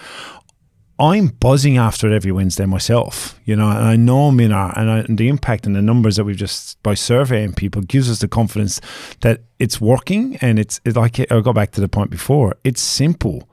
I'm buzzing after it every Wednesday myself, you know, and I know I'm in our, and, I, and the impact and the numbers that we've just by surveying people gives us the confidence that it's working and it's it, like I'll go back to the point before. It's simple.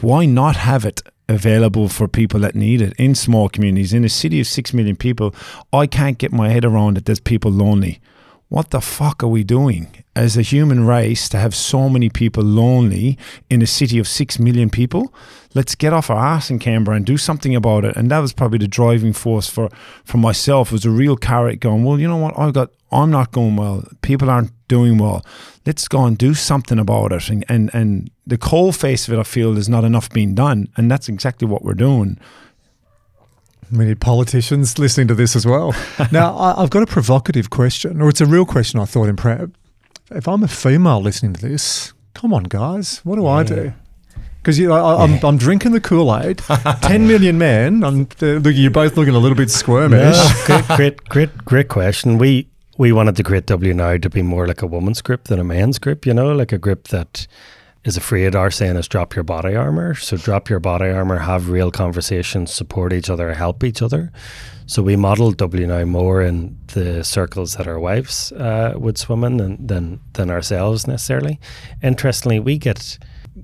Why not have it available for people that need it in small communities in a city of six million people? I can't get my head around that there's people lonely what the fuck are we doing as a human race to have so many people lonely in a city of six million people? Let's get off our ass in Canberra and do something about it. And that was probably the driving force for, for myself. It was a real carrot going, well, you know what? I've got, I'm not going well. People aren't doing well. Let's go and do something about it. And, and, and the cold face of it, I feel, is not enough being done. And that's exactly what we're doing. We need politicians listening to this as well. now, I, have got a provocative question, or it's a real question I thought in prep. If I'm a female listening to this, come on, guys, what do yeah. I do? Because you know, I, am I'm, I'm drinking the Kool Aid. Ten million men. I'm, uh, you're both looking a little bit squirmish. Yeah, great, great, great, great question. We we wanted to create WNOW to be more like a woman's group than a man's group. You know, like a group that is afraid our saying is drop your body armor. So drop your body armor, have real conversations, support each other, help each other. So we modelled WNOW more in the circles that our wives uh, would swim in than, than than ourselves necessarily. Interestingly, we get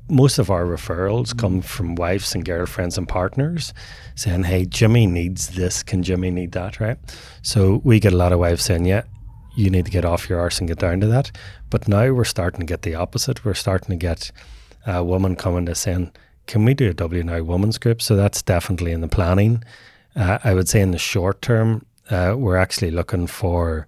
most of our referrals come from wives and girlfriends and partners saying, "Hey, Jimmy needs this. Can Jimmy need that?" Right. So we get a lot of wives saying, "Yeah, you need to get off your arse and get down to that." But now we're starting to get the opposite. We're starting to get a woman coming to saying, "Can we do a WNOW women's group?" So that's definitely in the planning. Uh, I would say in the short term, uh, we're actually looking for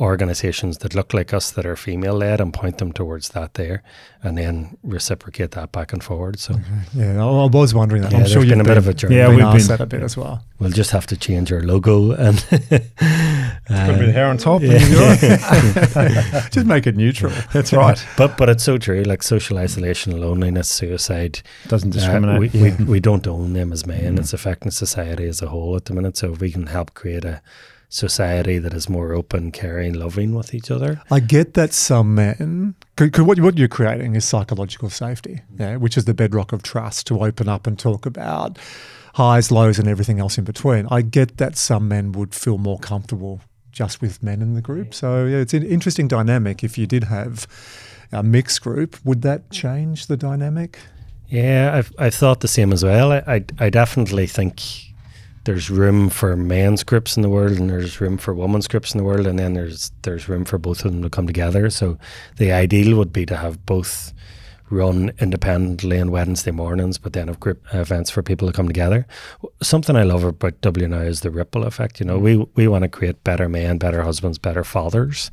organizations that look like us that are female led and point them towards that there and then reciprocate that back and forward. So, Yeah, I I was wondering that. Yeah, I'm sure you've been a bit of a journey. Yeah, we've asked been- that a bit as well. we'll just have to change our logo and Got a bit of hair on top. Yeah. and. Just make it neutral. That's right. but but it's so true. Like social isolation, loneliness, suicide. Doesn't uh, discriminate. we, we, we don't own them as men. It's affecting society as a whole at the minute. So if we can help create a society that is more open, caring, loving with each other. I get that some men, because what, what you're creating is psychological safety, mm. yeah, which is the bedrock of trust to open up and talk about highs, lows, and everything else in between. I get that some men would feel more comfortable just with men in the group. So yeah, it's an interesting dynamic. If you did have a mixed group, would that change the dynamic? Yeah, I've I've thought the same as well. I I, I definitely think there's room for men's groups in the world and there's room for women's groups in the world and then there's there's room for both of them to come together. So the ideal would be to have both run independently on Wednesday mornings, but then have group events for people to come together. Something I love about WNOW is the ripple effect. You know, mm. we we want to create better men, better husbands, better fathers.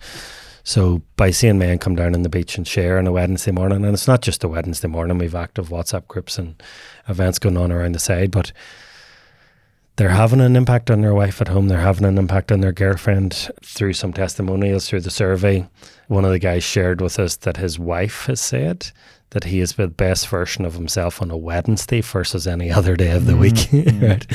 So by seeing men come down on the beach and share on a Wednesday morning, and it's not just a Wednesday morning, we've active WhatsApp groups and events going on around the side, but they're having an impact on their wife at home. They're having an impact on their girlfriend through some testimonials, through the survey. One of the guys shared with us that his wife has said that he is the best version of himself on a Wednesday versus any other day of the mm-hmm. week, mm-hmm. right?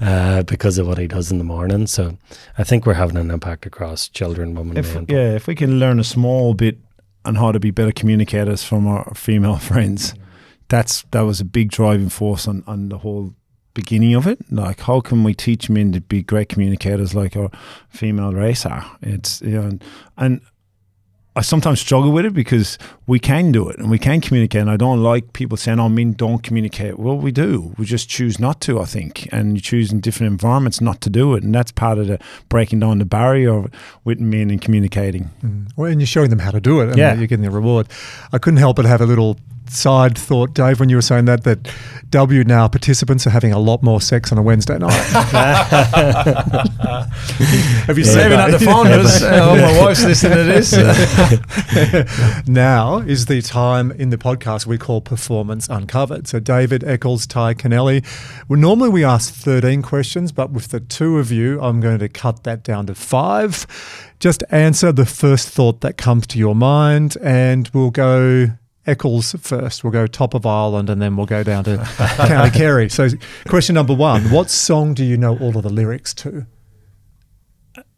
Uh, because of what he does in the morning. So I think we're having an impact across children, women, if, men. yeah, if we can learn a small bit on how to be better communicators from our female friends, mm-hmm. that's that was a big driving force on, on the whole beginning of it. Like, how can we teach men to be great communicators like our female race are? It's you know, and, and I sometimes struggle with it because we can do it and we can communicate. And I don't like people saying, "Oh, men don't communicate." Well, we do. We just choose not to. I think, and you choose in different environments not to do it, and that's part of the breaking down the barrier with men and communicating. Mm. Well, and you're showing them how to do it, and Yeah. you're getting the reward. I couldn't help but have a little side thought, Dave, when you were saying that that WNOW participants are having a lot more sex on a Wednesday night. have you seen Saving up the phone. oh, my wife's listening to this. now is the time in the podcast we call Performance Uncovered. So, David Eccles, Tadhg Kennelly. Well, normally we ask 13 questions, but with the two of you, I'm going to cut that down to five. Just answer the first thought that comes to your mind, and we'll go. Eccles first. We'll go top of Ireland and then we'll go down to County Kerry. So, question number one What song do you know all of the lyrics to?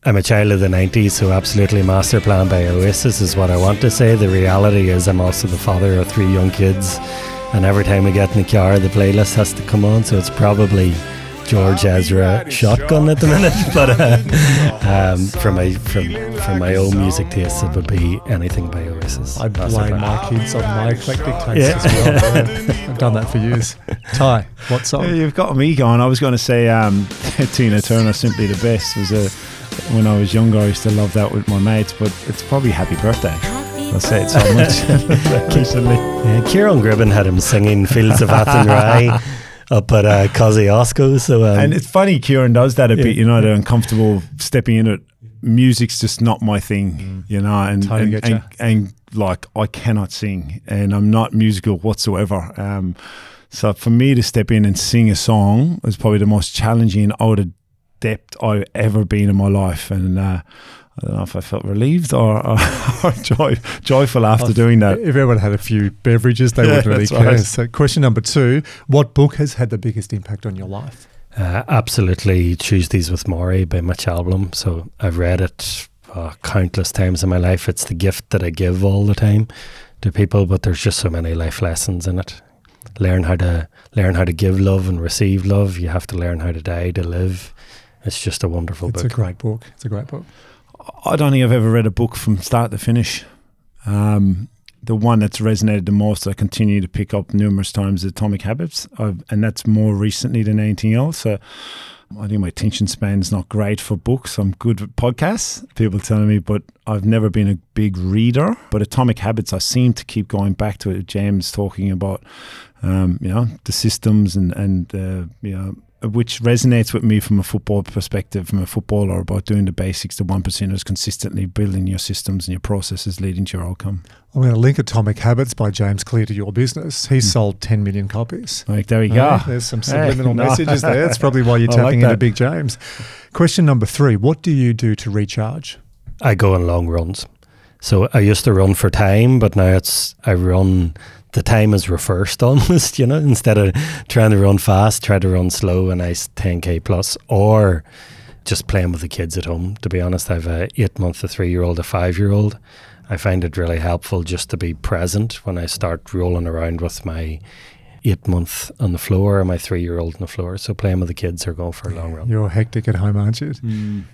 I'm a child of the 90s, so absolutely Master Plan by Oasis is what I want to say. The reality is, I'm also the father of three young kids, and every time we get in the car, the playlist has to come on, so it's probably George Ezra Shotgun at the minute. But uh, um, from my from from my own music taste, it would be anything by Oasis. I Master blame my kids on my eclectic taste Yeah. as well. Yeah, I've done that for years. Tadhg, what Yeah, song? You've got me going. I was going to say um, Tina Turner, Simply the Best, was a. When I was younger, I used to love that with my mates, but it's probably Happy Birthday. I'll say it so much recently. Yeah, Kieran Gribben had him singing Fields of Athenry up at uh, Kosciuszko. So um, And it's funny, Kieran does that a Yeah. bit, you know, the uncomfortable stepping in it. Music's just not my thing, you know, and, Totally and, and, and like I cannot sing and I'm not musical whatsoever. Um, so for me to step in and sing a song is probably the most challenging out of depth I've ever been in my life. And uh, I don't know if I felt relieved or, or, or joy, joyful after doing that. If everyone had a few beverages, they Yeah, wouldn't really care. right. So, question number two What book has had the biggest impact on your life? Uh, absolutely, Tuesdays with Morrie by Mitch Albom. So I've read it uh, countless times in my life. It's the gift that I give all the time. to people, but there's just so many life lessons in it. Learn how to learn how to give love and receive love. You have to learn how to die to live. It's just a wonderful It's book. a great book. It's a great book. I don't think I've ever read a book from start to finish. Um, the one that's resonated the most, I continue to pick up numerous times, is Atomic Habits, I've, and that's more recently than anything else. So I think my attention span is not great for books. I'm good with podcasts, people telling me, but I've never been a big reader. But Atomic Habits, I seem to keep going back to it. James talking about, um, you know, the systems and and uh, you know which resonates with me from a football perspective, from a footballer, about doing the basics, the one percenters, consistently building your systems and your processes, leading to your outcome. I'm going to link Atomic Habits by James Clear to your business. He's hmm. sold 10 million copies. Like there we Yeah, go. there's some Hey, subliminal no. messages there. That's probably why you're I tapping like into. Big James. Question number three What do you do to recharge? I go on long runs. So I used to run for time, but now it's I run. The time is reversed almost, you know. Instead of trying to run fast, try to run slow, a nice 10k plus, or just playing with the kids at home. To be honest, I have a eight month, a three year old, a five year old. I find it really helpful just to be present when I start rolling around with my eight month on the floor and my three year old on the floor. So playing with the kids or going for a long run. You're hectic at home, aren't you? Mm.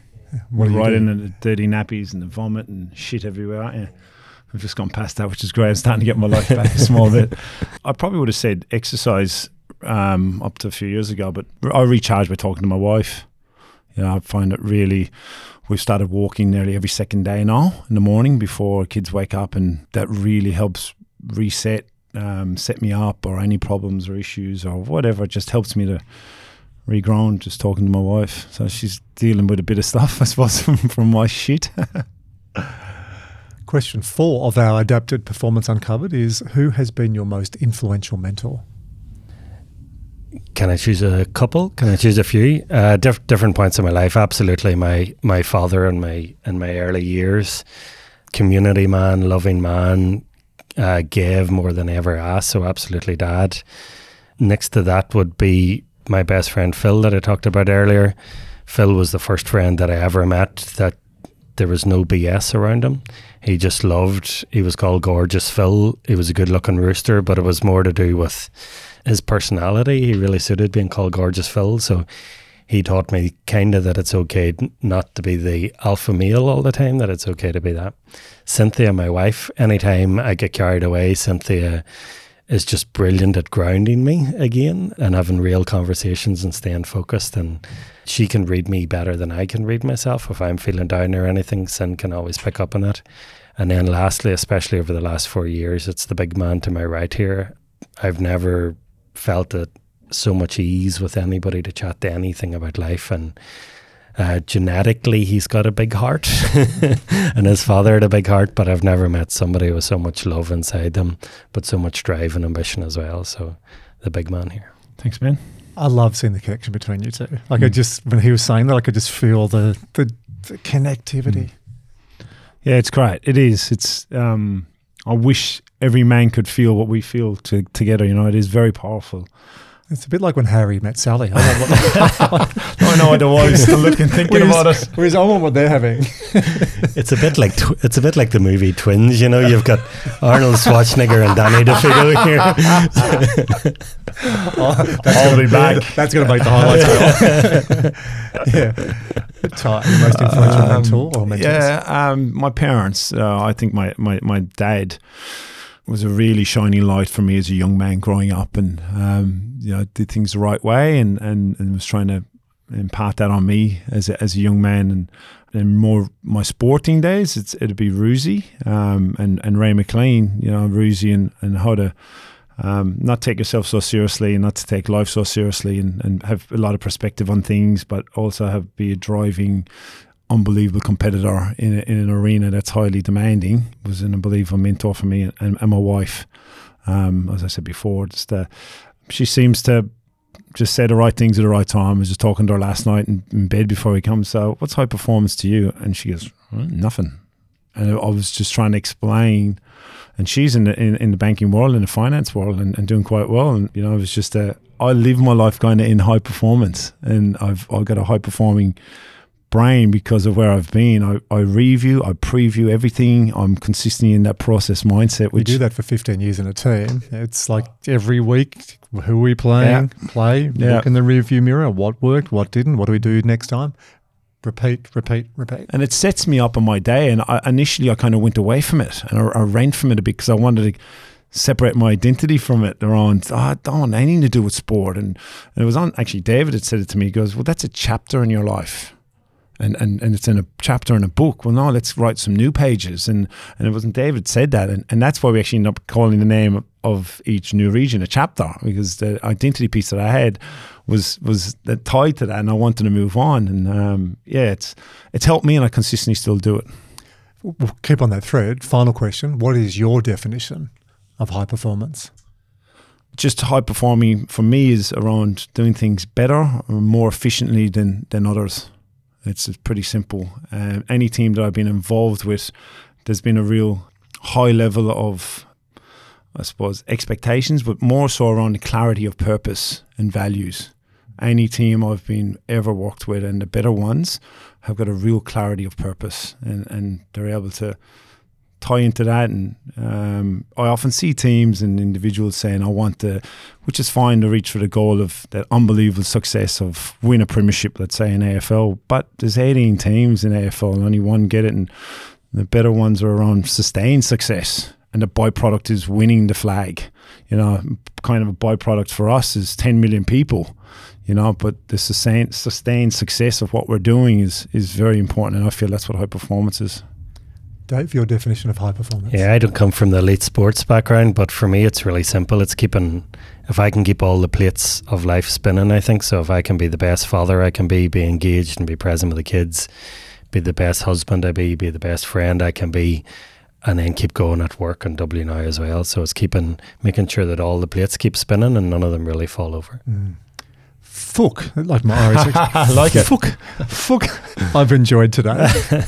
What do you right do? into the dirty nappies and the vomit and shit everywhere, aren't you? I've just gone past that, which is great. I'm starting to get my life back a small bit. I probably would have said exercise um, up to a few years ago, but I recharge by talking to my wife. You know, I find it really. We've started walking nearly every second day now in the morning before kids wake up, and that really helps reset, um, set me up, or any problems or issues or whatever. It just helps me to reground just talking to my wife. So she's dealing with a bit of stuff, I suppose, from my shit. Question four of our adapted performance uncovered is Who has been your most influential mentor? Can I choose a couple? Can I choose a few? Uh, diff- different points in my life. Absolutely, my my father in my in my early years, community man, loving man, uh, gave more than ever asked. So absolutely, dad. Next to that would be my best friend Phil that I talked about earlier. Phil was the first friend that I ever met that there was no BS around him. He just loved. He was called Gorgeous Phil. He was a good-looking rooster, but it was more to do with his personality. He really suited being called Gorgeous Phil. So he taught me kind of that it's okay not to be the alpha male all the time, that it's okay to be that. Cynthia, my wife, anytime I get carried away, Cynthia is just brilliant at grounding me again and having real conversations and staying focused. And she can read me better than I can read myself. If I'm feeling down or anything, Sin can always pick up on that. And then lastly, especially over the last four years, it's the big man to my right here. I've never felt at so much ease with anybody to chat to anything about life and uh, genetically he's got a big heart and his father had a big heart but i've never met somebody with so much love inside them but so much drive and ambition as well so the big man here Thanks, man. I love seeing the connection between you two. Like Hmm. I just when he was saying that, I could just feel the the, the connectivity. Yeah, it's great. It is. It's. Um, I wish every man could feel what we feel to, together. You know, it is very powerful. It's a bit like when Harry met Sally. I don't know what, I know otherwise to look and thinking whereas, about it. whereas I want what they're having. it's a bit like tw- it's a bit like the movie twins you know you've got arnold schwarzenegger and danny devito here That's I'll be back. That's going to make the highlights. yeah. Tadhg. Your most influential Um, mentor or mentors? Yeah, um, my parents. Uh, I think my, my, my dad was a really shining light for me as a young man growing up, and um, you know did things the right way, and, and, and was trying to impart that on me as a, as a young man, and and more my sporting days. It's it'd be Roosie um, and and Ray McLean. You know, Roosie and and how to. Um, not take yourself so seriously and not to take life so seriously and, and have a lot of perspective on things, but also have be a driving unbelievable competitor in, a, in an arena that's highly demanding. Was an unbelievable mentor for me and, and my wife. Um, as I said before just uh, she seems to just say the right things at the right time. I was just talking to her last night in, in bed before we come so what's high performance to you? And she goes nothing. And I was just trying to explain. And she's in the in, in the banking world in the finance world and, and doing quite well. And you know it was just a I live my life kind of in high performance. And I've I've got a high performing brain because of where I've been. I, I review, I preview everything. I'm consistently in that process mindset. We Which do that for 15 years in a team. It's like every week, who are we playing? Play, Yeah. look in the rearview mirror. What worked? What didn't? What do we do next time? Repeat, repeat, repeat. and it sets me up on my day. And I, initially, I kind of went away from it and I, I ran from it a bit because I wanted to separate my identity from it around, ah, oh, I don't want anything to do with sport. And, and it was on, actually, David had said it to me. He goes, Well, that's a chapter in your life. And, and, and it's in a chapter in a book. Well, no, let's write some new pages. And and it wasn't David said that. And, and that's why we actually end up calling the name of, each new region a chapter because the identity piece that I had was was tied to that, and I wanted to move on. And um, yeah, it's it's helped me, and I consistently still do it. We'll keep on that thread. Final question What is your definition of high performance? Just high performing for me is around doing things better or more efficiently than than others. It's pretty simple. Um, any team that I've been involved with, there's been a real high level of, I suppose, expectations, but more so around clarity of purpose and values. Any team I've been ever worked with, and the better ones, have got a real clarity of purpose, and, and they're able to tie into that. And um, I often see teams and individuals saying, "I want to," which is fine to reach for the goal of that unbelievable success of win a premiership, let's say in AFL. But there's 18 teams in AFL, and only one get it, and the better ones are around sustained success. And the byproduct is winning the flag. You know, kind of a byproduct for us is 10 million people. You know, but the sustained, sustained success of what we're doing is is very important, and I feel that's what high performance is. Dave, your definition of high performance? Yeah, I don't come from the elite sports background, but for me, it's really simple. It's keeping, if I can keep all the plates of life spinning, I think. So if I can be the best father I can be, be engaged and be present with the kids, be the best husband I be, be the best friend I can be, and then keep going at work and WNOW as well. So it's keeping, making sure that all the plates keep spinning and none of them really fall over. Mm. Fuck, like my Irish. I like it. Fuck, fuck. I've enjoyed today.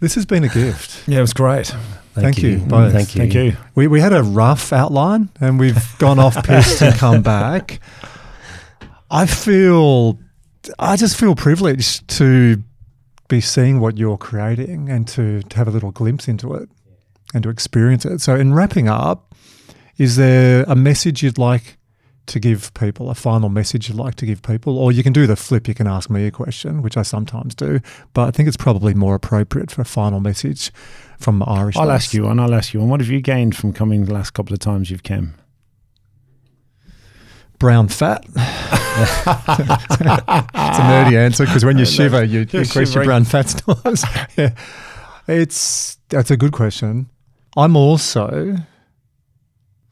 this has been a gift. Yeah, it was great. Thank, you. both. Thank you. Thank you. We, we had a rough outline and we've gone off piste and come back. I feel, I just feel privileged to be seeing what you're creating and to, to have a little glimpse into it and to experience it. So, in wrapping up, is there a message you'd like to give people, a final message you'd like to give people? Or you can do the flip, you can ask me a question, which I sometimes do, but I think it's probably more appropriate for a final message from Irish. I'll ask you, and I'll ask you, and what have you gained from coming the last couple of times you've come? brown fat. it's a nerdy answer because when you shiver, you increase your brown fat stores. yeah. It's that's a good question. I'm also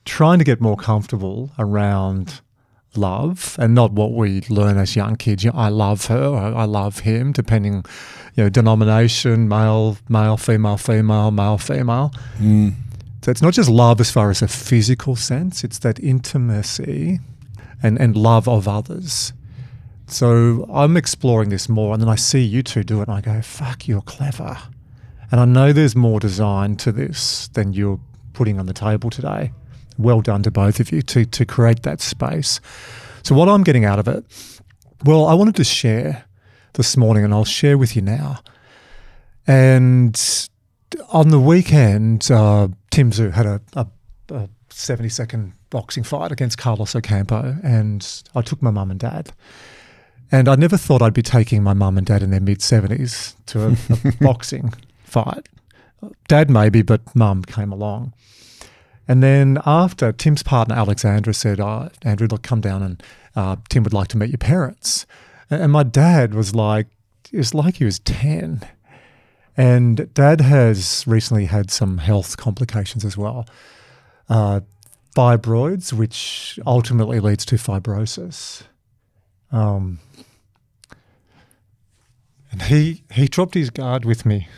trying to get more comfortable around love and not what we learn as young kids. You know, I love her, I love him, depending, you know, denomination, male, male, female, female, male, female. Mm. So it's not just love as far as a physical sense, it's that intimacy and, and love of others. So I'm exploring this more, and then I see you two do it, and I go, fuck, you're clever. And I know there's more design to this than you're putting on the table today. Well done to both of you to, to create that space. So, what I'm getting out of it, well, I wanted to share this morning, and I'll share with you now. And on the weekend, uh, Tim Tszyu had a, a, a 70 second boxing fight against Carlos Ocampo, and I took my mum and dad. And I never thought I'd be taking my mum and dad in their mid 70s to a, a boxing fight. Dad, maybe, but mum came along. And then after, Tim's partner Alexandra said, oh, Andrew, look, come down and uh, Tim would like to meet your parents. And, my dad was like, it was like he was 10. And dad has recently had some health complications as well. Uh, fibroids, which ultimately leads to fibrosis. Um, and he he dropped his guard with me.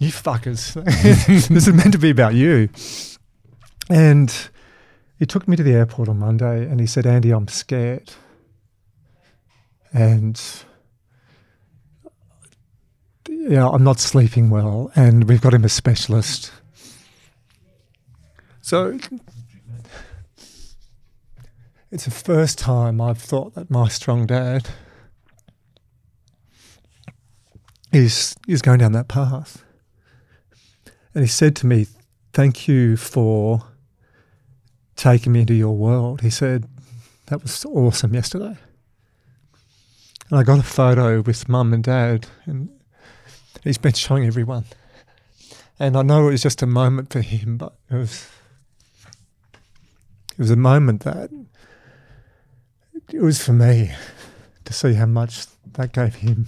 You fuckers. this is meant to be about you. And he took me to the airport on Monday and he said, Andy, I'm scared. And yeah, I'm not sleeping well, and we've got him a specialist. So it's the first time I've thought that my strong dad is is going down that path. And he said to me, "Thank you for taking me into your world." He said, "That was awesome yesterday." And I got a photo with mum and dad, and he's been showing everyone. And I know it was just a moment for him, but it was it was a moment that it was for me to see how much that gave him.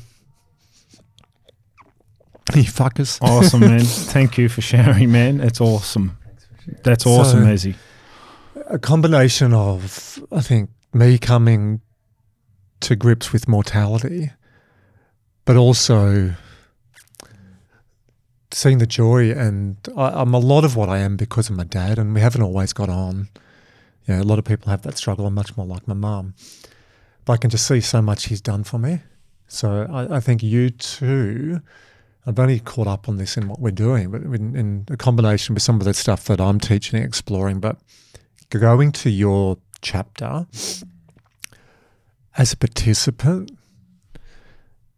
You fuckers. Awesome, man. Thank you for sharing, man. It's awesome. That's awesome, So- Izzy. a combination of, I think, me coming to grips with mortality, but also seeing the joy. And I, I'm a lot of what I am because of my dad, and we haven't always got on. You know, a lot of people have that struggle. I'm much more like my mum. But I can just see so much he's done for me. So I, I think you too. I've only caught up on this in what we're doing, but in, in a combination with some of the stuff that I'm teaching and exploring. But going to your chapter as a participant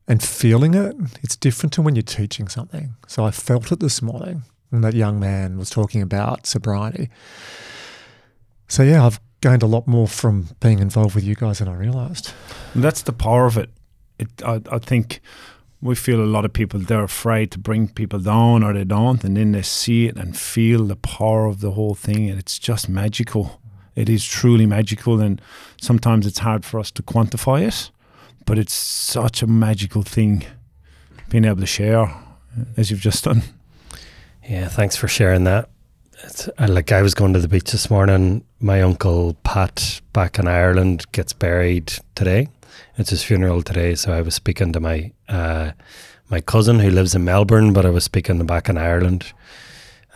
and feeling it, it's different to when you're teaching something. So I felt it this morning when that young man was talking about sobriety. So yeah, I've gained a lot more from being involved with you guys than I realized. And that's the power of it. It, I, I think we feel a lot of people they're afraid to bring people down or they don't, and then they see it and feel the power of the whole thing, and it's just magical. It is truly magical, and sometimes it's hard for us to quantify it, but it's such a magical thing being able to share, as you've just done. Yeah, thanks for sharing that. It's, uh, like I was going to the beach this morning. My uncle Pat back in Ireland gets buried today. It's his funeral today, so I was speaking to my uh, my cousin who lives in Melbourne, but I was speaking back in Ireland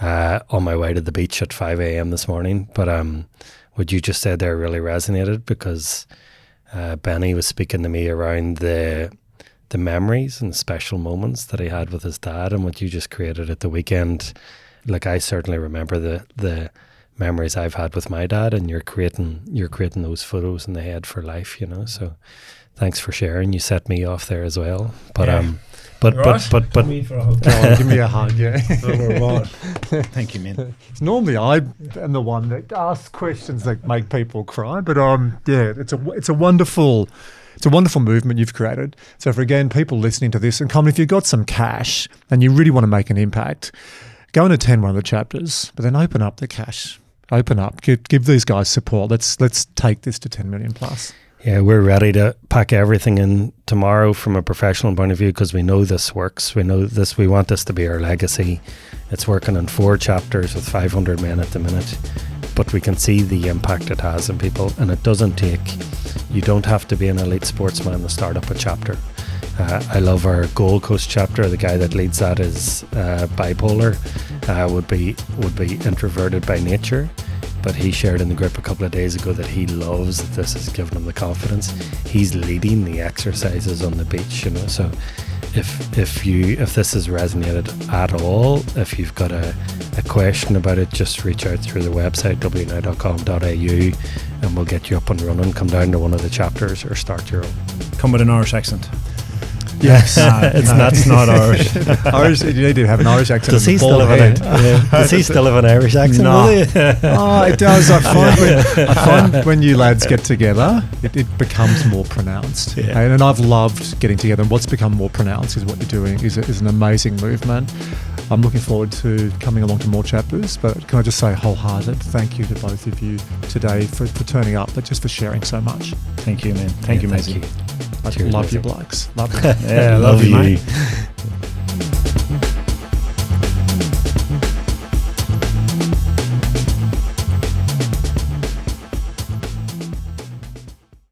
uh, on my way to the beach at five a.m. this morning. But um, what you just said there really resonated because uh, Benny was speaking to me around the the memories and special moments that he had with his dad and what you just created at the weekend. Like I certainly remember the the memories I've had with my dad and you're creating you're creating those photos in the head for life, you know. So thanks for sharing. You set me off there as well. But Yeah. um but Right. but but but me for a hug. On, give me a hug, yeah. Thank you, man. It's normally I am the one that asks questions that make people cry, but um, yeah, it's a it's a wonderful. It's a wonderful movement you've created. So, for again, people listening to this, and come if you've got some cash and you really want to make an impact, go and attend one of the chapters, but then open up the cash. Open up. Give, give these guys support. Let's let's take this to 10 million plus. Yeah, we're ready to pack everything in tomorrow from a professional point of view because we know this works. We know this. We want this to be our legacy. It's working in four chapters with 500 men at the minute, but we can see the impact it has on people, and it doesn't take. You don't have to be an elite sportsman to start up a chapter. Uh, I love our Gold Coast chapter. The guy that leads that is uh, bipolar, uh, would be would be introverted by nature, but he shared in the group a couple of days ago that he loves that this has given him the confidence. He's leading the exercises on the beach, you know. So if if you if this has resonated at all, if you've got a, a question about it, just reach out through the website wnow.com.au and we'll get you up and running. Come down to one of the chapters or start your own. Come with an Irish accent. Yes. Nah, It's nah, not- not Irish. Irish, you need to have an Irish accent. Does he still have head. an yeah. Does he still have an Irish accent? No. does oh, it does. I find when, I find when you lads get together, it, it becomes more pronounced. Yeah. And, and I've loved getting together. And what's become more pronounced is what you're doing is, is an amazing movement. I'm looking forward to coming along to more chapters. But can I just say wholehearted thank you to both of you today for, for turning up, but just for sharing so much. Thank you, man. Thank Yeah, you, thank Maisie. Love your blogs. Love, yeah, love, love you.